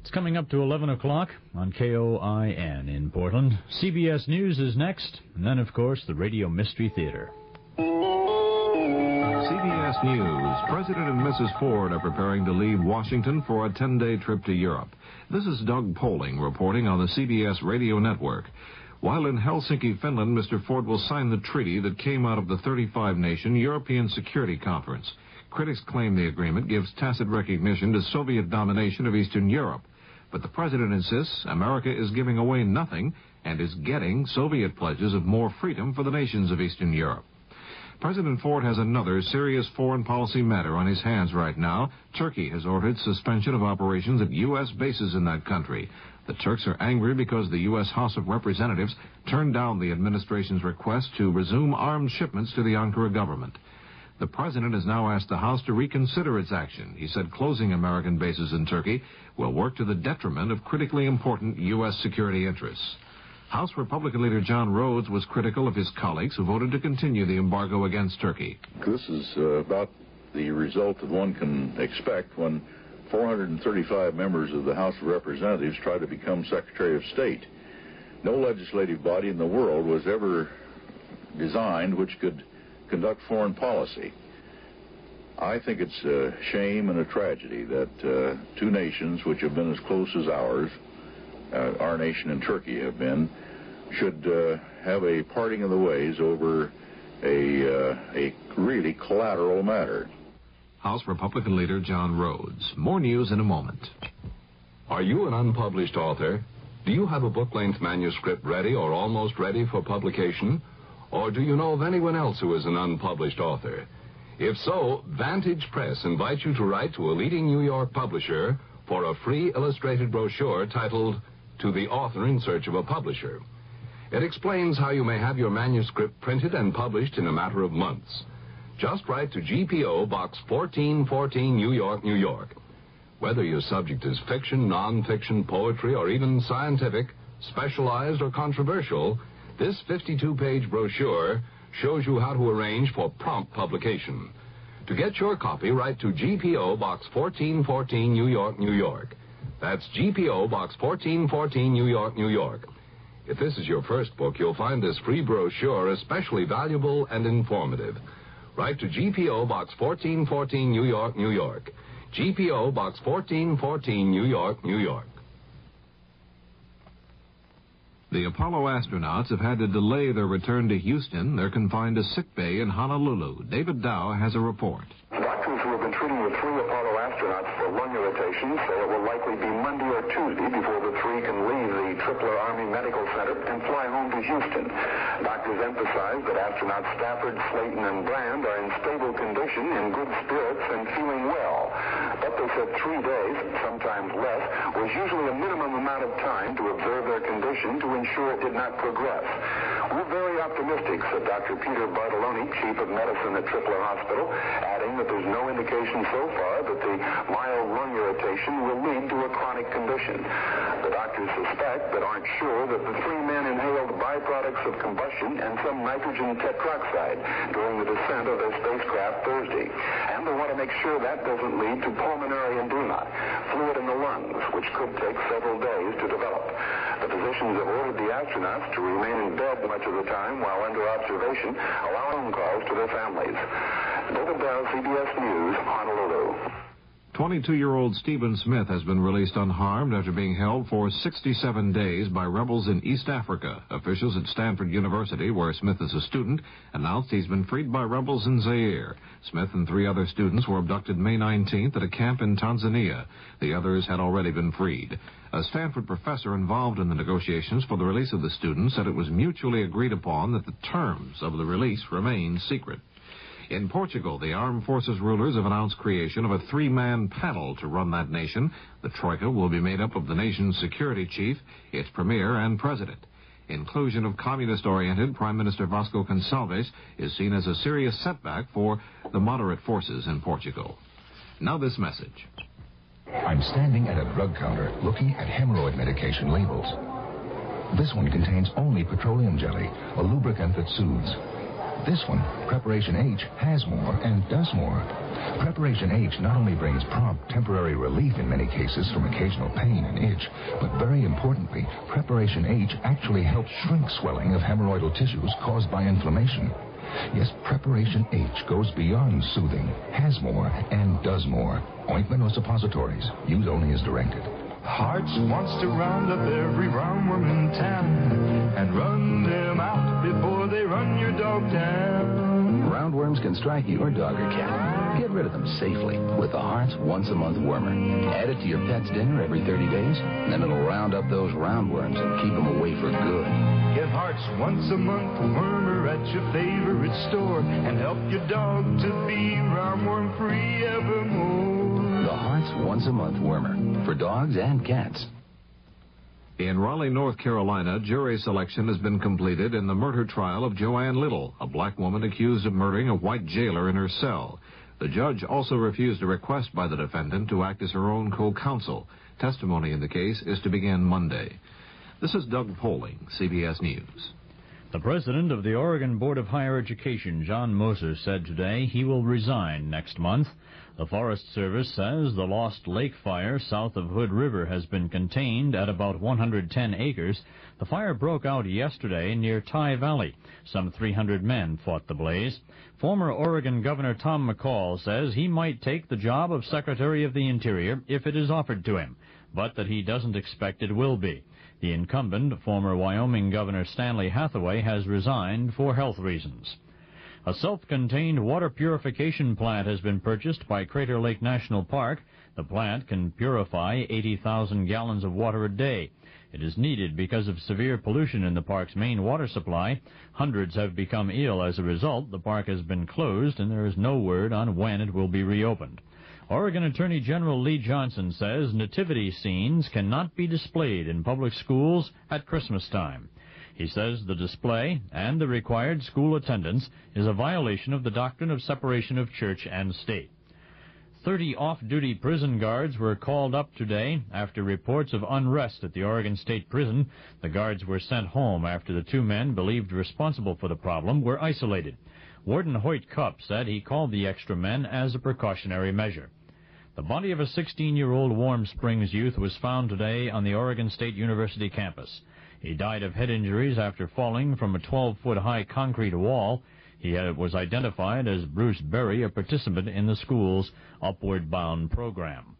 It's coming up to 11 o'clock on KOIN in Portland. CBS News is next, and then, of course, the Radio Mystery Theater. CBS News. President and Mrs. Ford are preparing to leave Washington for a 10-day trip to Europe. This is Doug Poling reporting on the CBS radio network. While in Helsinki, Finland, Mr. Ford will sign the treaty that came out of the 35-nation European Security Conference. Critics claim the agreement gives tacit recognition to Soviet domination of Eastern Europe. But the president insists America is giving away nothing and is getting Soviet pledges of more freedom for the nations of Eastern Europe. President Ford has another serious foreign policy matter on his hands right now. Turkey has ordered suspension of operations at U.S. bases in that country. The Turks are angry because the U.S. House of Representatives turned down the administration's request to resume armed shipments to the Ankara government. The president has now asked the House to reconsider its action. He said closing American bases in Turkey will work to the detriment of critically important U.S. security interests. House Republican leader John Rhodes was critical of his colleagues who voted to continue the embargo against Turkey. This is uh, about the result that one can expect when 435 members of the House of Representatives try to become Secretary of State. No legislative body in the world was ever designed which could conduct foreign policy. I think it's a shame and a tragedy that uh, two nations which have been as close as ours uh, our nation and Turkey have been, should uh, have a parting of the ways over a, uh, a really collateral matter. House Republican leader John Rhodes. More news in a moment. Are you an unpublished author? Do you have a book-length manuscript ready or almost ready for publication? Or do you know of anyone else who is an unpublished author? If so, Vantage Press invites you to write to a leading New York publisher for a free illustrated brochure titled to the author in search of a publisher. It explains how you may have your manuscript printed and published in a matter of months. Just write to GPO Box 1414, New York, New York. Whether your subject is fiction, nonfiction, poetry, or even scientific, specialized, or controversial, this 52-page brochure shows you how to arrange for prompt publication. To get your copy, write to GPO Box 1414, New York, New York. That's GPO Box 1414, New York, New York. If this is your first book, you'll find this free brochure especially valuable and informative. Write to GPO Box 1414, New York, New York. GPO Box 1414, New York, New York. The Apollo astronauts have had to delay their return to Houston. They're confined to sick bay in Honolulu. David Dow has a report. Doctors who have been treating the three Apollo astronauts for lung irritation say it will likely be Monday or Tuesday before the three can leave the Tripler Army Medical Center and fly home to Houston. Doctors emphasize that astronauts Stafford, Slayton, and Brand are in stable condition, in good spirits, and feeling well. But they said three days, sometimes less, was usually a minimum amount of time to observe their condition to ensure it did not progress. We're very optimistic, said Dr. Peter Bartoloni, Chief of Medicine at Tripler Hospital, adding that there's no indication so far that the mild lung irritation will lead to a chronic condition. The doctors suspect but aren't sure that the three men inhaled byproducts of combustion and some nitrogen tetroxide during the descent of their spacecraft Thursday. And they want to make sure that doesn't lead to pulmonary edema, fluid in the lungs, which could take several days to develop. The physicians have ordered the astronauts to remain in bed much of the time while under observation, allowing calls to their families. David Dow, CBS News, Honolulu. 22-year-old Stephen Smith has been released unharmed after being held for 67 days by rebels in East Africa. Officials at Stanford University, where Smith is a student, announced he's been freed by rebels in Zaire. Smith and three other students were abducted May 19th at a camp in Tanzania. The others had already been freed. A Stanford professor involved in the negotiations for the release of the students said it was mutually agreed upon that the terms of the release remain secret. In Portugal, the armed forces rulers have announced creation of a three-man panel to run that nation. The Troika will be made up of the nation's security chief, its premier, and president. Inclusion of communist-oriented Prime Minister Vasco Gonçalves is seen as a serious setback for the moderate forces in Portugal. Now this message. I'm standing at a drug counter looking at hemorrhoid medication labels. This one contains only petroleum jelly, a lubricant that soothes. This one, Preparation H, has more and does more. Preparation H not only brings prompt temporary relief in many cases from occasional pain and itch, but very importantly, Preparation H actually helps shrink swelling of hemorrhoidal tissues caused by inflammation. Yes, Preparation H goes beyond soothing, has more, and does more. Ointment or suppositories. Use only as directed. Hartz wants to round up every roundworm in town and run them out before they run your dog down. Roundworms can strike your dog or cat. Get rid of them safely with the Hartz Once a Month Wormer. Add it to your pet's dinner every 30 days, and then it'll round up those roundworms and keep them away for good. Get Hartz Once a Month Wormer at your favorite store and help your dog to be roundworm free evermore. The Hartz Once a Month Wormer for dogs and cats. In Raleigh, North Carolina, jury selection has been completed in the murder trial of Joanne Little, a black woman accused of murdering a white jailer in her cell. The judge also refused a request by the defendant to act as her own co-counsel. Testimony in the case is to begin Monday. This is Doug Poling, CBS News. The president of the Oregon Board of Higher Education, John Moser, said today he will resign next month. The Forest Service says the Lost Lake fire south of Hood River has been contained at about 110 acres. The fire broke out yesterday near Tygh Valley. Some 300 men fought the blaze. Former Oregon Governor Tom McCall says he might take the job of Secretary of the Interior if it is offered to him, but that he doesn't expect it will be. The incumbent, former Wyoming Governor Stanley Hathaway, has resigned for health reasons. A self-contained water purification plant has been purchased by Crater Lake National Park. The plant can purify 80,000 gallons of water a day. It is needed because of severe pollution in the park's main water supply. Hundreds have become ill as a result. The park has been closed and there is no word on when it will be reopened. Oregon Attorney General Lee Johnson says nativity scenes cannot be displayed in public schools at Christmas time. He says the display and the required school attendance is a violation of the doctrine of separation of church and state. Thirty off-duty prison guards were called up today after reports of unrest at the Oregon State Prison. The guards were sent home after the two men believed responsible for the problem were isolated. Warden Hoyt Cupp said he called the extra men as a precautionary measure. The body of a 16-year-old Warm Springs youth was found today on the Oregon State University campus. He died of head injuries after falling from a 12-foot high concrete wall. He was identified as Bruce Berry, a participant in the school's Upward Bound program.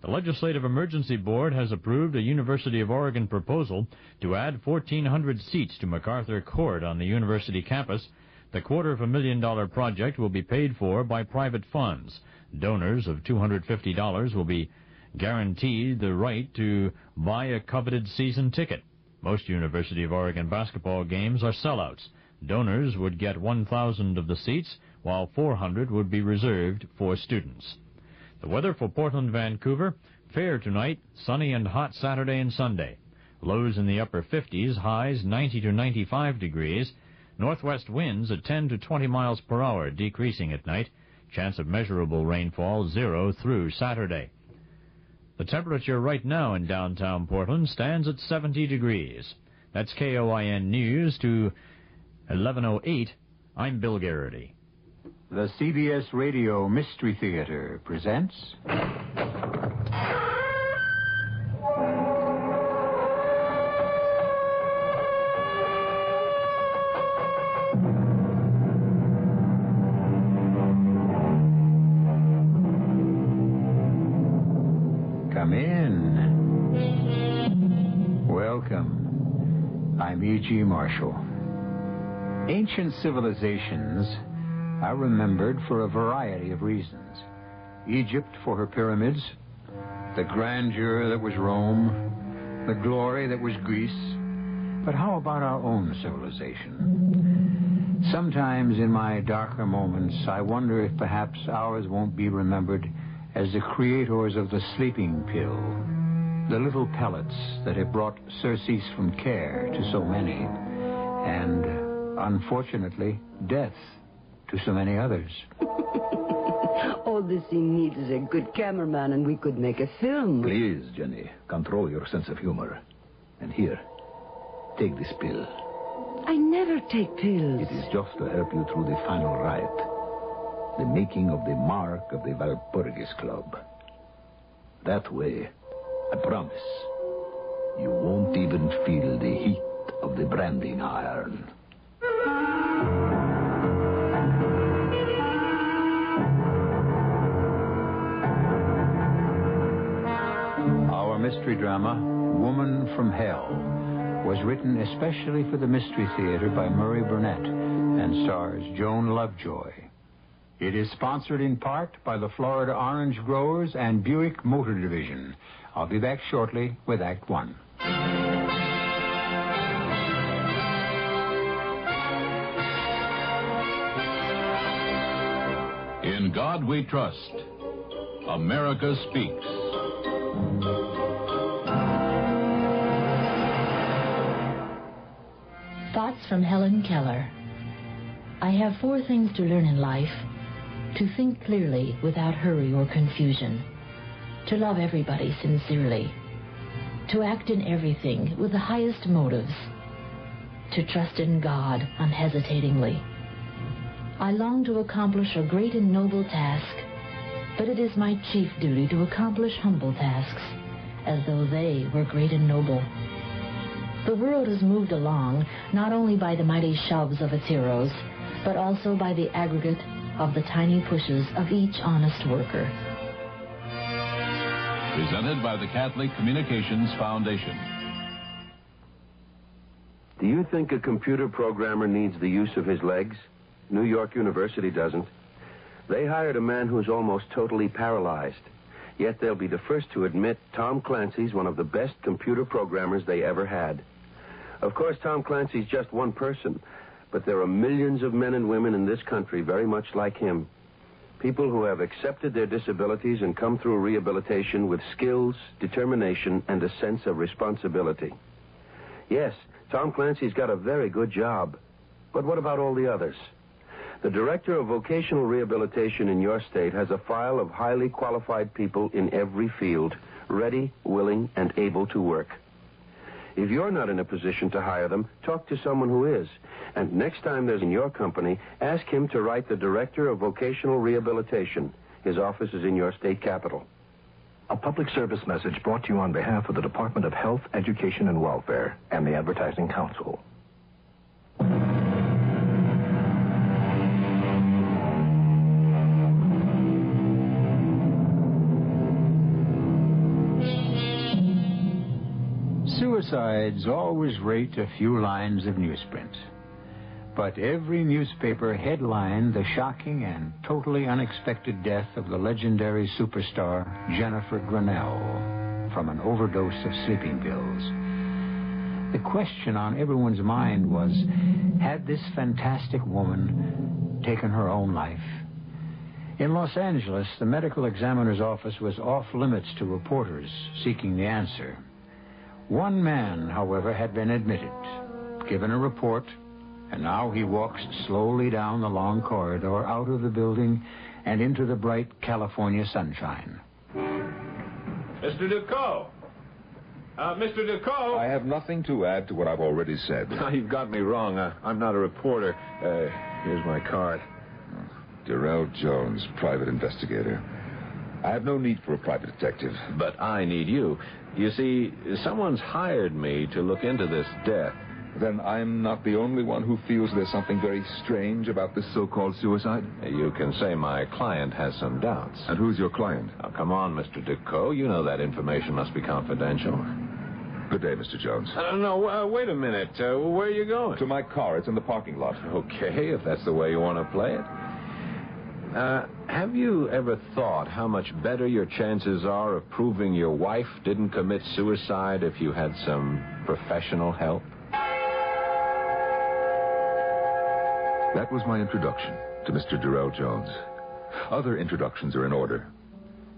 The Legislative Emergency Board has approved a University of Oregon proposal to add 1,400 seats to MacArthur Court on the university campus. The quarter of a million dollar project will be paid for by private funds. Donors of $250 will be guaranteed the right to buy a coveted season ticket. Most University of Oregon basketball games are sellouts. Donors would get 1,000 of the seats, while 400 would be reserved for students. The weather for Portland, Vancouver, fair tonight, sunny and hot Saturday and Sunday. Lows in the upper 50s, highs 90 to 95 degrees. Northwest winds at 10 to 20 miles per hour, decreasing at night. Chance of measurable rainfall zero through Saturday. The temperature right now in downtown Portland stands at 70 degrees. That's KOIN News to 1108. I'm Bill Garrity. The CBS Radio Mystery Theater presents. E.G. Marshall. Ancient civilizations are remembered for a variety of reasons. Egypt for her pyramids, the grandeur that was Rome, the glory that was Greece. But how about our own civilization? Sometimes in my darker moments, I wonder if perhaps ours won't be remembered as the creators of the sleeping pill, the little pellets that have brought surcease from care to so many, and, unfortunately, death to so many others. All this he needs is a good cameraman, and we could make a film. Please, Jenny, control your sense of humor. And here, take this pill. I never take pills. It is just to help you through the final rite. The making of the mark of the Walpurgis Club. That way, I promise, you won't even feel the heat of the branding iron. Our mystery drama, Woman from Hell, was written especially for the Mystery Theater by Murray Burnett and stars Joan Lovejoy. It is sponsored in part by the Florida Orange Growers and Buick Motor Division. I'll be back shortly with Act One. In God we trust. America speaks. Thoughts from Helen Keller. I have four things to learn in life to think clearly without hurry or confusion, to love everybody sincerely, to act in everything with the highest motives, to trust in God unhesitatingly. I long to accomplish a great and noble task, but it is my chief duty to accomplish humble tasks, as though they were great and noble. The world is moved along not only by the mighty shoves of its heroes, but also by the aggregate of the tiny pushes of each honest worker. Presented by the Catholic Communications Foundation. Do you think a computer programmer needs the use of his legs? New York University doesn't. They hired a man who's almost totally paralyzed. Yet they'll be the first to admit Tom Clancy's one of the best computer programmers they ever had. Of course, Tom Clancy's just one person, but there are millions of men and women in this country very much like him. People who have accepted their disabilities and come through rehabilitation with skills, determination, and a sense of responsibility. Yes, Tom Clancy's got a very good job. But what about all the others? The Director of Vocational Rehabilitation in your state has a file of highly qualified people in every field, ready, willing, and able to work. If you're not in a position to hire them, talk to someone who is. And next time there's in your company, ask him to write the Director of Vocational Rehabilitation. His office is in your state capital. A public service message brought to you on behalf of the Department of Health, Education, and Welfare and the Advertising Council. Suicides always rate a few lines of newsprint. But every newspaper headlined the shocking and totally unexpected death of the legendary superstar Jennifer Grinnell from an overdose of sleeping pills. The question on everyone's mind was had this fantastic woman taken her own life? In Los Angeles, the medical examiner's office was off limits to reporters seeking the answer. One man, however, had been admitted, given a report, and now he walks slowly down the long corridor out of the building and into the bright California sunshine. Mr. Ducot! Uh, Mr. Ducot! I have nothing to add to what I've already said. Now, you've got me wrong. Uh, I'm not a reporter. Uh, here's my card. Darrell Jones, private investigator. I have no need for a private detective. But I need you. You see, someone's hired me to look into this death. Then I'm not the only one who feels there's something very strange about this so-called suicide? You can say my client has some doubts. And who's your client? Now, come on, Mr. Ducot. You know that information must be confidential. Good day, Mr. Jones. Uh, no, uh, wait a minute. Uh, where are you going? To my car. It's in the parking lot. Okay, if that's the way you want to play it. Uh, have you ever thought how much better your chances are of proving your wife didn't commit suicide if you had some professional help? That was my introduction to Mr. Darrell Jones. Other introductions are in order.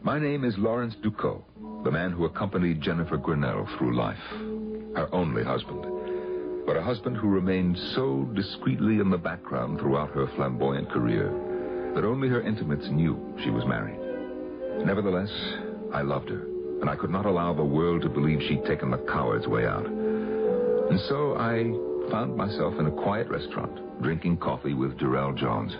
My name is Lawrence Ducot, the man who accompanied Jennifer Grinnell through life. Her only husband. But a husband who remained so discreetly in the background throughout her flamboyant career that only her intimates knew she was married. Nevertheless, I loved her, and I could not allow the world to believe she'd taken the coward's way out. And so I found myself in a quiet restaurant, drinking coffee with Durrell Jones.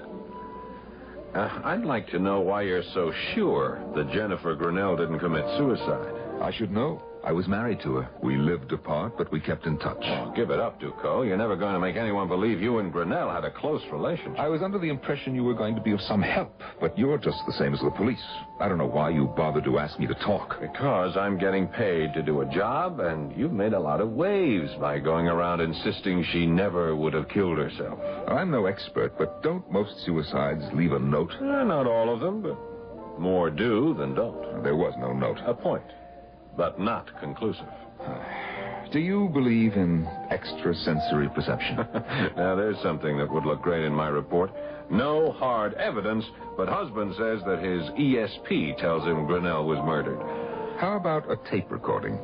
Uh, I'd like to know why you're so sure that Jennifer Grinnell didn't commit suicide. I should know. I was married to her. We lived apart, but we kept in touch. Oh, give it up, Duco. You're never going to make anyone believe you and Grinnell had a close relationship. I was under the impression you were going to be of some help, but you're just the same as the police. I don't know why you bothered to ask me to talk. Because I'm getting paid to do a job, and you've made a lot of waves by going around insisting she never would have killed herself. I'm no expert, but don't most suicides leave a note? Eh, not all of them, but more do than don't. There was no note. A point but not conclusive. Do you believe in extrasensory perception? now, there's something that would look great in my report. No hard evidence, but husband says that his ESP tells him Grinnell was murdered. How about a tape recording?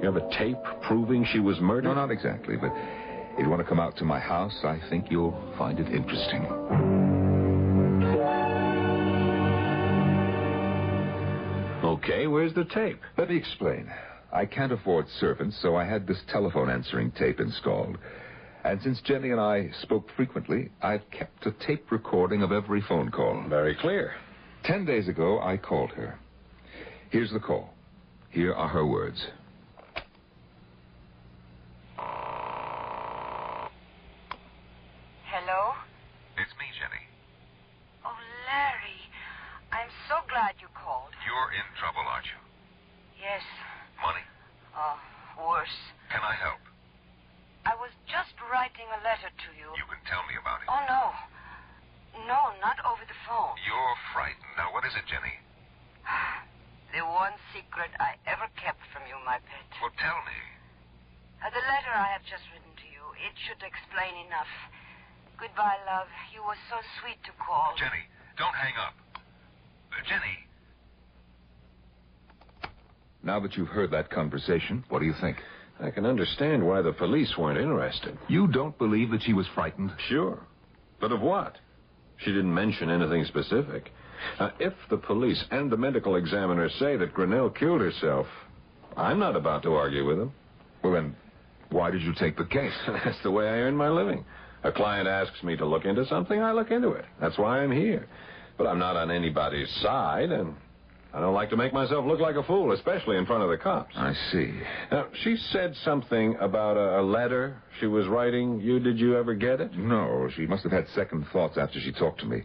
You have a tape proving she was murdered? No, not exactly, but if you want to come out to my house, I think you'll find it interesting. Okay, where's the tape? Let me explain. I can't afford servants, so I had this telephone answering tape installed. And since Jenny and I spoke frequently, I've kept a tape recording of every phone call. Very clear. Ten days ago, I called her. Here's the call. Here are her words. Hello? It's me, Jenny. Oh, Larry. I'm so glad you called. You're in trouble, aren't you? Yes. Money? Oh, worse. Can I help? I was just writing a letter to you. You can tell me about it. Oh, no. No, not over the phone. You're frightened. Now, what is it, Jenny? the one secret I ever kept from you, my pet. Well, tell me. Uh, the letter I have just written to you, it should explain enough. Goodbye, love. You were so sweet to call. Jenny, don't hang up. Uh, Jenny. Now that you've heard that conversation, what do you think? I can understand why the police weren't interested. You don't believe that she was frightened? Sure. But of what? She didn't mention anything specific. Uh, if the police and the medical examiner say that Grinnell killed herself, I'm not about to argue with them. Well, then, why did you take the case? That's the way I earn my living. A client asks me to look into something, I look into it. That's why I'm here. But I'm not on anybody's side, and I don't like to make myself look like a fool, especially in front of the cops. I see. Now, she said something about a, a, letter she was writing. You, did you ever get it? No, she must have had second thoughts after she talked to me.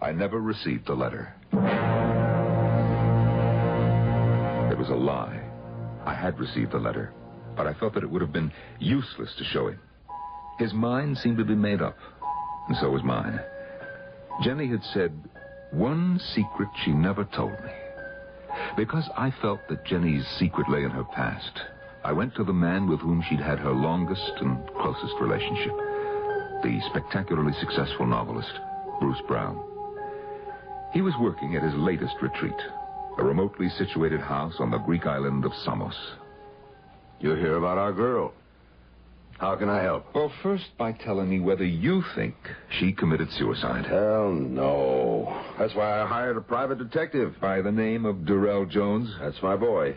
I never received the letter. It was a lie. I had received the letter, but I felt that it would have been useless to show him. His mind seemed to be made up, and so was mine. Jenny had said one secret she never told me. Because I felt that Jenny's secret lay in her past, I went to the man with whom she'd had her longest and closest relationship the spectacularly successful novelist, Bruce Brown. He was working at his latest retreat, a remotely situated house on the Greek island of Samos. You hear about our girl. How can I help? Well, first by telling me whether you think she committed suicide. Hell no. That's why I hired a private detective. By the name of Durrell Jones? That's my boy.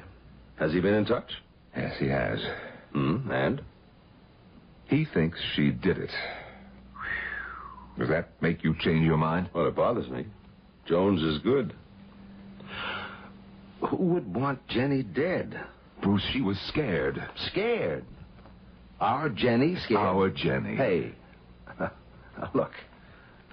Has he been in touch? Yes, he has. Hmm, and? He thinks she did it. Does that make you change your mind? Well, it bothers me. Jones is good. Who would want Jenny dead? Bruce, she was scared. Scared? Our Jenny scared? Our Jenny. Hey, look.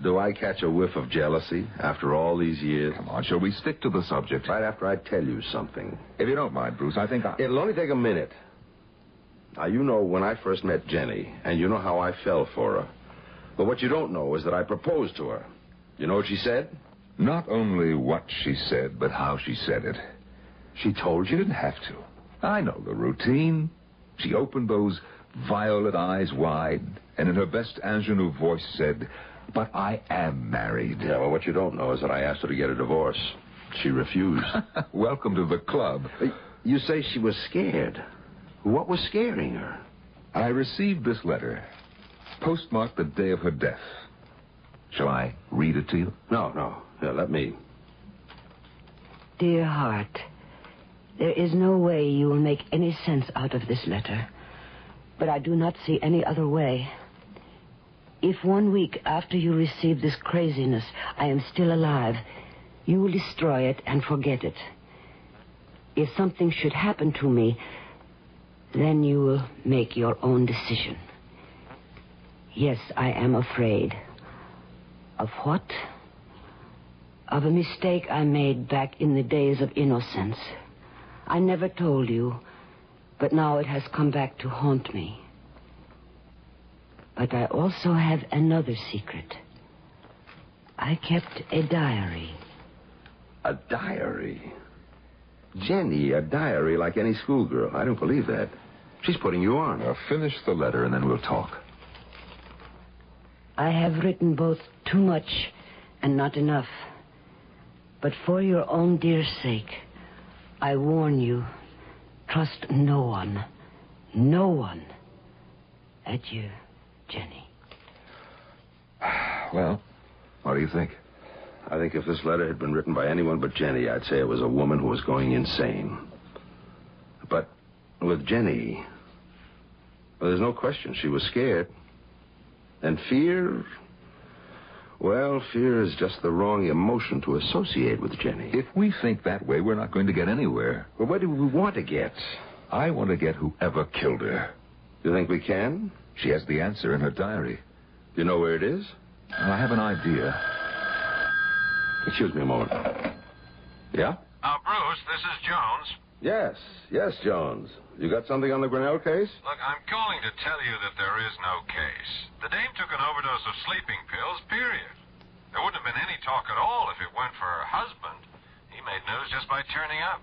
Do I catch a whiff of jealousy after all these years? Come on, shall we stick to the subject? Right after I tell you something. If you don't mind, Bruce, I think I... It'll only take a minute. Now, you know when I first met Jenny, and you know how I fell for her. But what you don't know is that I proposed to her. You know what she said? Not only what she said, but how she said it. She told you? She didn't have to. I know the routine. She opened those violet eyes wide, and in her best ingenue voice said, But I am married. Yeah, well, what you don't know is that I asked her to get a divorce. She refused. Welcome to the club. You say she was scared. What was scaring her? I received this letter, postmarked the day of her death. Shall I read it to you? No, no. Here, let me. Dear heart, there is no way you will make any sense out of this letter. But I do not see any other way. If one week after you receive this craziness I am still alive, you will destroy it and forget it. If something should happen to me, then you will make your own decision. Yes, I am afraid. Of what? Of a mistake I made back in the days of innocence. I never told you, but now it has come back to haunt me. But I also have another secret. I kept a diary. A diary? Jenny, a diary like any schoolgirl. I don't believe that. She's putting you on. Now, finish the letter and then we'll talk. I have written both too much and not enough. But for your own dear sake, I warn you trust no one. No one. Adieu, Jenny. Well, what do you think? I think if this letter had been written by anyone but Jenny, I'd say it was a woman who was going insane. But with Jenny, well, there's no question she was scared. And fear, well, fear is just the wrong emotion to associate with Jenny. If we think that way, we're not going to get anywhere. Well, what do we want to get? I want to get whoever killed her. Do you think we can? She has the answer in her diary. Do you know where it is? I have an idea. Excuse me a moment. Yeah? Uh, Bruce, this is Jones. Yes, yes, Jones. You got something on the Grinnell case? Look, I'm calling to tell you that there is no case. The dame took an overdose of sleeping pills, period. There wouldn't have been any talk at all if it weren't for her husband. He made news just by turning up.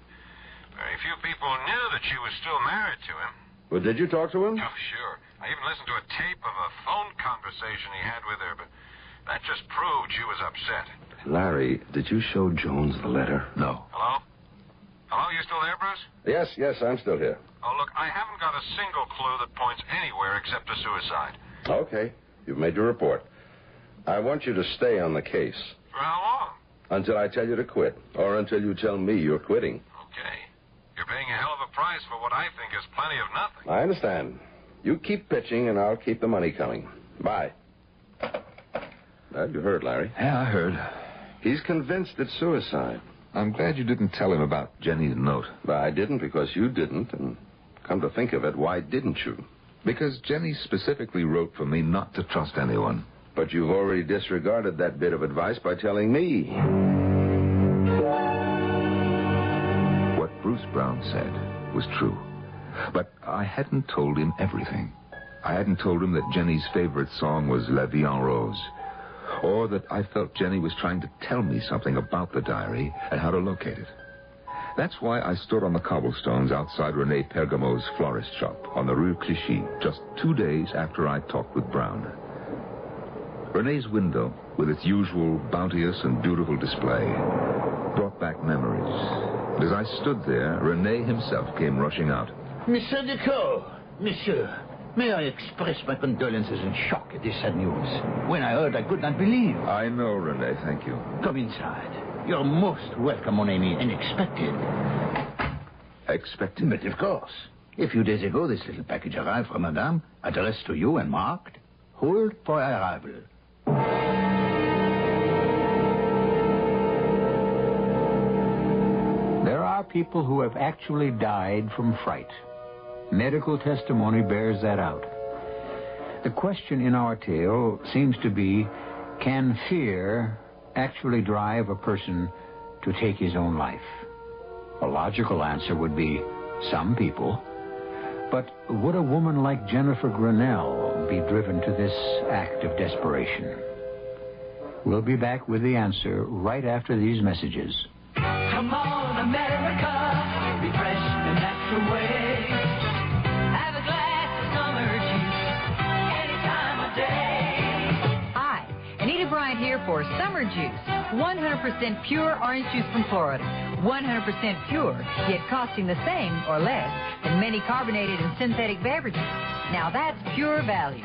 Very few people knew that she was still married to him. Well, did you talk to him? Oh, sure. I even listened to a tape of a phone conversation he had with her, but that just proved she was upset. Larry, did you show Jones the letter? No. Hello? Hello, you still there, Bruce? Yes, yes, I'm still here. Oh, look, I haven't got a single clue that points anywhere except to suicide. Okay, you've made your report. I want you to stay on the case. For how long? Until I tell you to quit, or until you tell me you're quitting. Okay. You're paying a hell of a price for what I think is plenty of nothing. I understand. You keep pitching, and I'll keep the money coming. Bye. Well, you heard, Larry. Yeah, I heard. He's convinced it's suicide. I'm glad you didn't tell him about Jenny's note. But I didn't because you didn't, and come to think of it, why didn't you? Because Jenny specifically wrote for me not to trust anyone. But you've already disregarded that bit of advice by telling me. What Bruce Brown said was true. But I hadn't told him everything. I hadn't told him that Jenny's favorite song was La Vie en Rose. Or that I felt Jenny was trying to tell me something about the diary and how to locate it. That's why I stood on the cobblestones outside Rene Pergamo's florist shop on the Rue Clichy just two days after I talked with Brown. Rene's window, with its usual bounteous and beautiful display, brought back memories. And as I stood there, Rene himself came rushing out. Monsieur Decaux, monsieur, may I express my condolences and shock at this sad news. When I heard, I could not believe. I know, Rene, thank you. Come inside. You're most welcome, mon ami, and expected. Expected? But of course. A few days ago, this little package arrived from Madame, addressed to you and marked, Hold for arrival. There are people who have actually died from fright. Medical testimony bears that out. The question in our tale seems to be can fear actually drive a person to take his own life? A logical answer would be some people. But would a woman like Jennifer Grinnell be driven to this act of desperation? We'll be back with the answer right after these messages. Come on, America, refresh the way. Summer Juice. 100% pure orange juice from Florida. 100% pure, yet costing the same or less than many carbonated and synthetic beverages. Now that's pure value.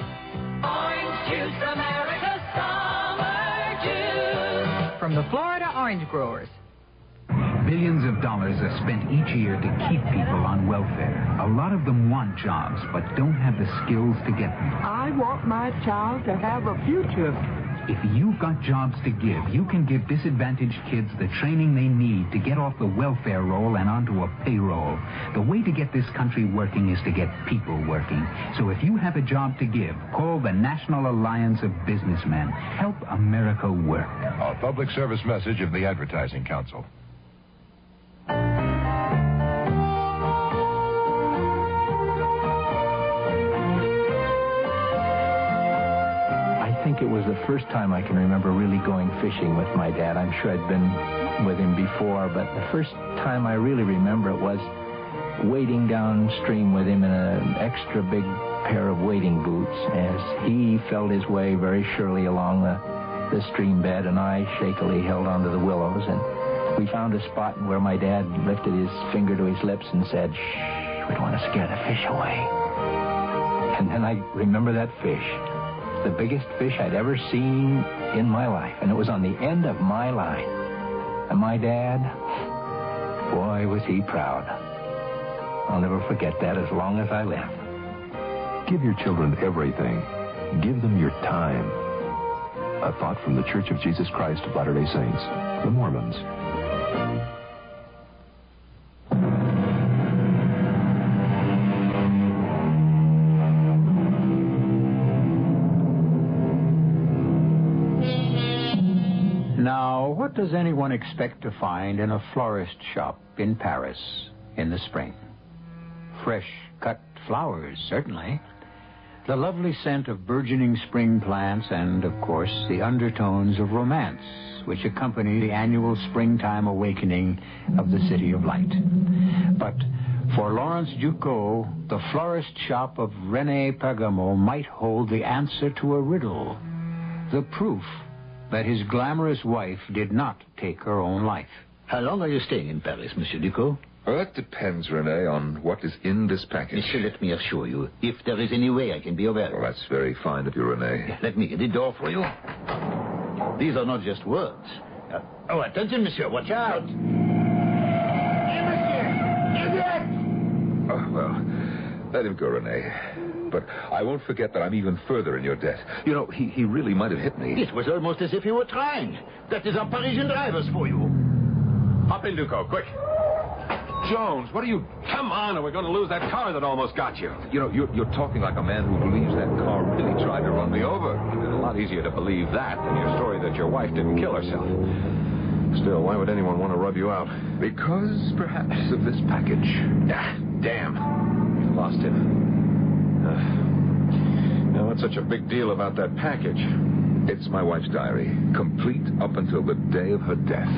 Orange juice, America, summer juice. From the Florida Orange Growers. Billions of dollars are spent each year to keep people on welfare. A lot of them want jobs, but don't have the skills to get them. I want my child to have a future. If you've got jobs to give, you can give disadvantaged kids the training they need to get off the welfare roll and onto a payroll. The way to get this country working is to get people working. So if you have a job to give, call the National Alliance of Businessmen. Help America work. A public service message of the Advertising Council. It was the first time I can remember really going fishing with my dad. I'm sure I'd been with him before, but the first time I really remember it was wading downstream with him in an extra big pair of wading boots as he felt his way very surely along the, the stream bed and I shakily held onto the willows and we found a spot where my dad lifted his finger to his lips and said, shh, we don't want to scare the fish away. And then I remember that fish the biggest fish I'd ever seen in my life, and it was on the end of my line. And my dad, boy, was he proud. I'll never forget that as long as I live. Give your children everything. Give them your time. A thought from the Church of Jesus Christ of Latter day Saints, the Mormons. Does anyone expect to find in a florist shop in Paris in the spring? Fresh cut flowers, certainly. The lovely scent of burgeoning spring plants, and, of course, the undertones of romance which accompany the annual springtime awakening of the City of Light. But for Lawrence Ducot, the florist shop of Rene Pergamo might hold the answer to a riddle, the proof that his glamorous wife did not take her own life. How long are you staying in Paris, Monsieur Ducot? Well, that depends, Rene, on what is in this package. Monsieur, let me assure you, if there is any way I can be of help. Well, that's very fine of you, Rene. Let me get the door for you. These are not just words. Uh, oh, attention, monsieur. Watch out. Oh, well, let him go, Rene. But I won't forget that I'm even further in your debt. You know, he, he really might have hit me. It was almost as if he were trying. That is our Parisian drivers for you. Hop in, Duco, quick. Jones, what are you... Come on, or we're going to lose that car that almost got you. You know, you're, you're talking like a man who believes that car really tried to run me over. It's a lot easier to believe that than your story that your wife didn't kill herself. Still, why would anyone want to rub you out? Because, perhaps, of this package. Ah, damn. You lost him. Uh, now, what's such a big deal about that package? It's my wife's diary, complete up until the day of her death.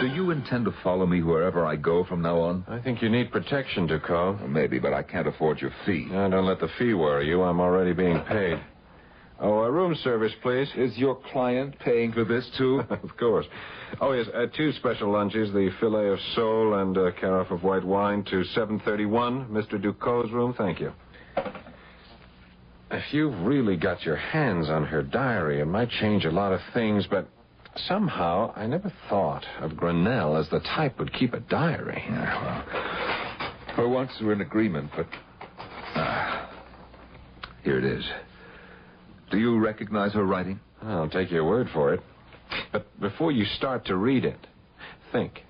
Do you intend to follow me wherever I go from now on? I think you need protection, Ducot. Well, maybe, but I can't afford your fee. Now, don't let the fee worry you. I'm already being paid. Oh, a room service, please. Is your client paying for this, too? of course. Oh, yes, uh, two special lunches, the filet of sole and a carafe of white wine to 731, Mr. Ducot's room. Thank you. If you've really got your hands on her diary, it might change a lot of things, but somehow I never thought of Grinnell as the type would keep a diary. well, for once we're in agreement, but... Uh, here it is. Do you recognize her writing? I'll take your word for it. But before you start to read it, think.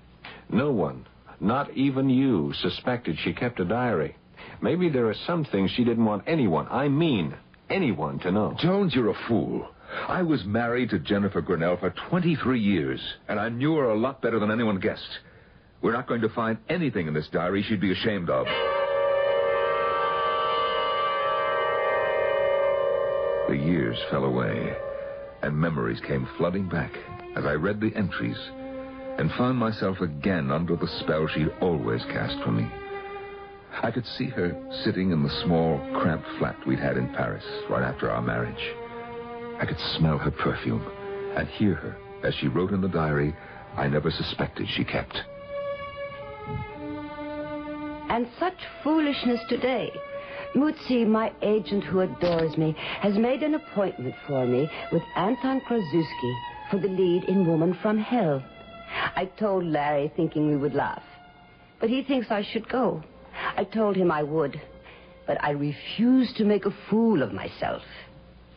No one, not even you, suspected she kept a diary. Maybe there are some things she didn't want anyone, I mean anyone, to know. Jones, you're a fool. I was married to Jennifer Grinnell for 23 years, and I knew her a lot better than anyone guessed. We're not going to find anything in this diary she'd be ashamed of. The years fell away, and memories came flooding back as I read the entries and found myself again under the spell she'd always cast for me. I could see her sitting in the small, cramped flat we'd had in Paris right after our marriage. I could smell her perfume and hear her as she wrote in the diary I never suspected she kept. And such foolishness today. Mutsi, my agent who adores me, has made an appointment for me with Anton Krasuski for the lead in Woman from Hell. I told Larry thinking we would laugh. But he thinks I should go. I told him I would. But I refuse to make a fool of myself.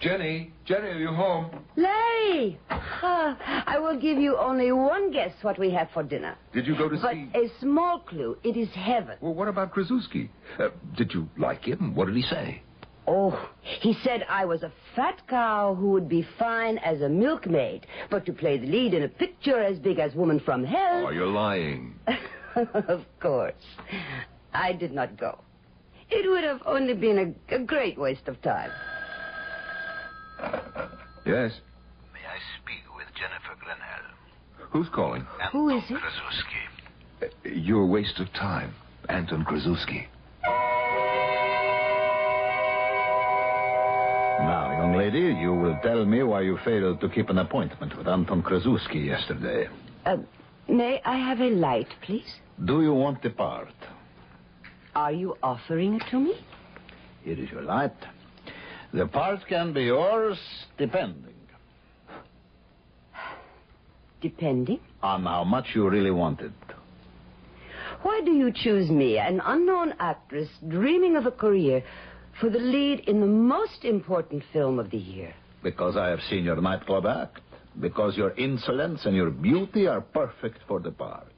Jenny, Jenny, are you home? Larry! Ah, I will give you only one guess what we have for dinner. Did you go to But see? a small clue. It is heaven. Well, what about Krasuski? Uh, did you like him? What did he say? Oh, he said I was a fat cow who would be fine as a milkmaid, but to play the lead in a picture as big as Woman from Hell. Oh, you're lying. of course. I did not go. It would have only been a, a great waste of time. Yes. May I speak with Jennifer Grinnell? Who's calling? Who is it? Krasuski. Uh, your waste of time, Anton Krasuski. Now, young lady, you will tell me why you failed to keep an appointment with Anton Krasuski yesterday. Uh, may I have a light, please? Do you want the part? Are you offering it to me? Here is your light. The part can be yours depending Depending. on how much you really want it. Why do you choose me, an unknown actress dreaming of a career, for the lead in the most important film of the year? Because I have seen your nightclub act. Because your insolence and your beauty are perfect for the part.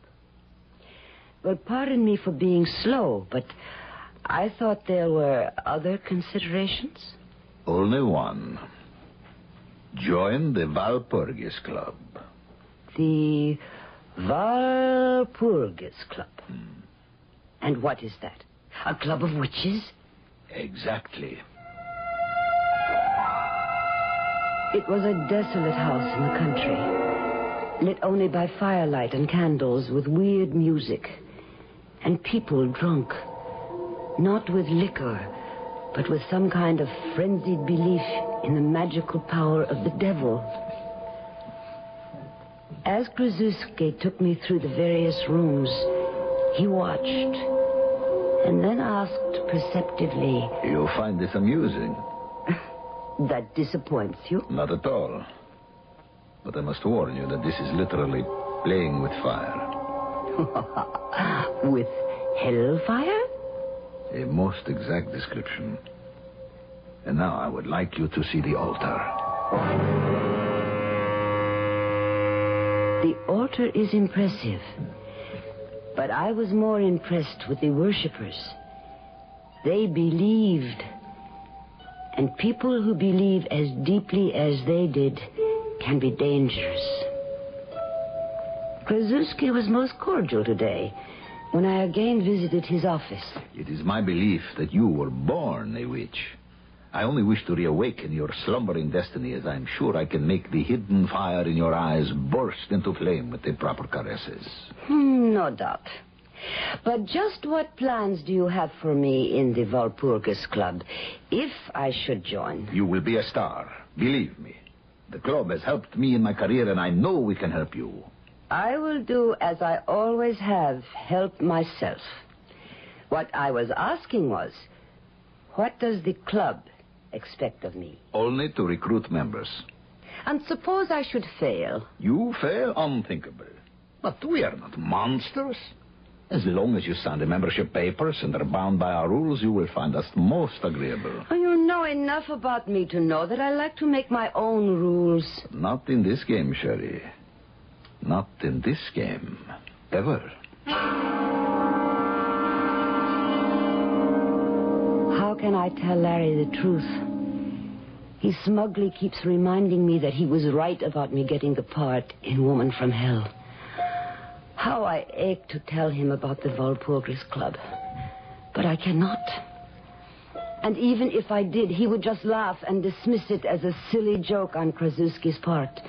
Well, pardon me for being slow, but I thought there were other considerations. Only one. Join the Walpurgis Club. The Walpurgis Club. Hmm. And what is that? A club of witches? Exactly. It was a desolate house in the country, lit only by firelight and candles with weird music, and people drunk, not with liquor, but with some kind of frenzied belief in the magical power of the devil. As Krasuski took me through the various rooms, he watched and then asked perceptively, You find this amusing? That disappoints you? Not at all. But I must warn you that this is literally playing with fire. with hellfire? A most exact description. And now I would like you to see the altar. The altar is impressive. But I was more impressed with the worshippers. They believed. And people who believe as deeply as they did can be dangerous. Krasuski was most cordial today when I again visited his office. It is my belief that you were born a witch. I only wish to reawaken your slumbering destiny as I'm sure I can make the hidden fire in your eyes burst into flame with the proper caresses. Hmm, no doubt. But just what plans do you have for me in the Walpurgis Club, if I should join? You will be a star. Believe me. The club has helped me in my career, and I know we can help you. I will do as I always have, help myself. What I was asking was, what does the club expect of me? Only to recruit members. And suppose I should fail. You fail unthinkable. But we are not monsters. As long as you sign the membership papers and are bound by our rules, you will find us most agreeable. Oh, you know enough about me to know that I like to make my own rules. Not in this game, Sherry. Not in this game. Ever. How can I tell Larry the truth? He smugly keeps reminding me that he was right about me getting the part in Woman from Hell. How I ache to tell him about the Walpurgis Club. But I cannot. And even if I did, he would just laugh and dismiss it as a silly joke on Krasuski's part.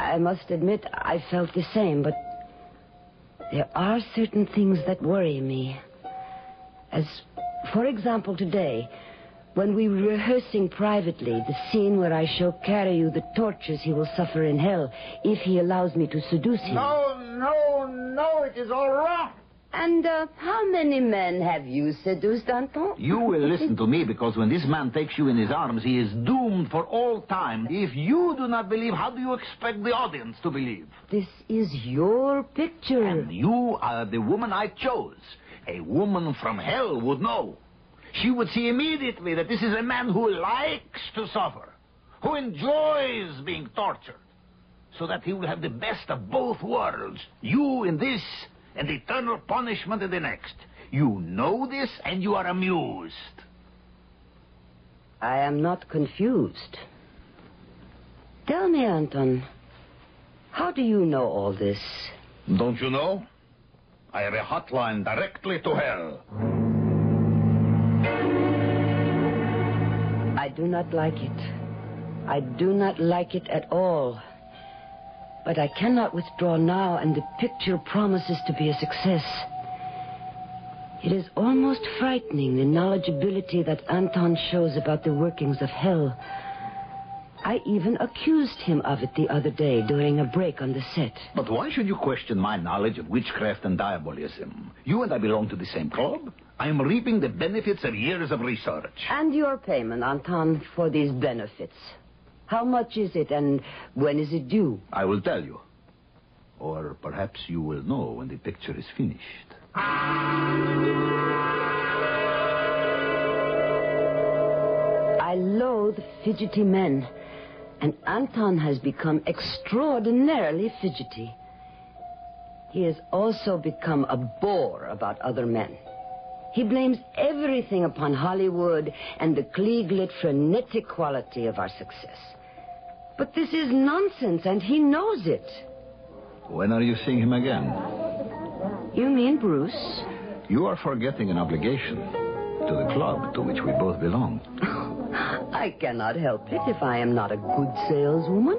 I must admit I felt the same, but there are certain things that worry me. As, for example, today, when we were rehearsing privately the scene where I show you the tortures he will suffer in hell if he allows me to seduce him. No, no, no, it is all wrong. And uh, how many men have you seduced, Anton? You will listen to me because when this man takes you in his arms, he is doomed for all time. If you do not believe, how do you expect the audience to believe? This is your picture. And you are the woman I chose. A woman from hell would know. She would see immediately that this is a man who likes to suffer, who enjoys being tortured, so that he will have the best of both worlds. You in this, and eternal punishment in the next. You know this, and you are amused. I am not confused. Tell me, Anton, how do you know all this? Don't you know? I have a hotline directly to hell. I do not like it. I do not like it at all. But I cannot withdraw now, and the picture promises to be a success. It is almost frightening, the knowledgeability that Anton shows about the workings of hell. I even accused him of it the other day during a break on the set. But why should you question my knowledge of witchcraft and diabolism? You and I belong to the same club. I am reaping the benefits of years of research. And your payment, Anton, for these benefits. How much is it, and when is it due? I will tell you. Or perhaps you will know when the picture is finished. I loathe fidgety men, and Anton has become extraordinarily fidgety. He has also become a bore about other men. He blames everything upon Hollywood and the Klieglit frenetic quality of our success. But this is nonsense, and he knows it. When are you seeing him again? You mean Bruce? You are forgetting an obligation to the club to which we both belong. I cannot help it if I am not a good saleswoman.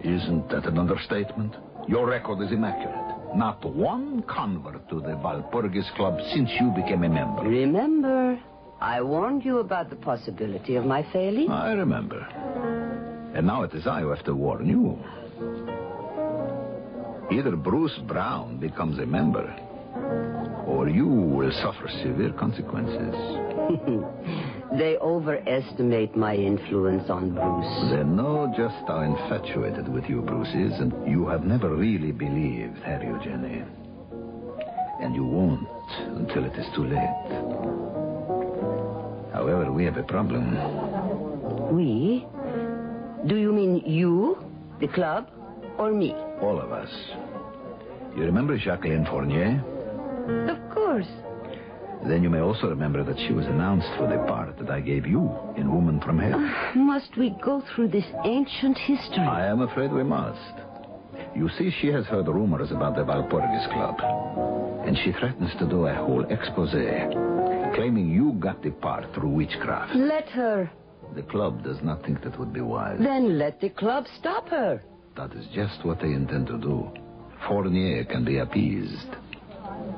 Isn't that an understatement? Your record is immaculate. Not one convert to the Walpurgis Club since you became a member. Remember, I warned you about the possibility of my failing. I remember. And now it is I who have to warn you. Either Bruce Brown becomes a member, or you will suffer severe consequences. they overestimate my influence on Bruce. They know just how infatuated with you Bruce is, and you have never really believed, have you, Jenny? And you won't until it is too late. However, we have a problem. We? Do you mean you, the club, or me? All of us. You remember Jacqueline Fournier? Of course. Then you may also remember that she was announced for the part that I gave you in Woman from Hell. Ah, must we go through this ancient history? I am afraid we must. You see, she has heard rumors about the Walpurgis Club. And she threatens to do a whole expose, claiming you got the part through witchcraft. Let her. The club does not think that would be wise. Then let the club stop her. That is just what they intend to do. Fournier can be appeased.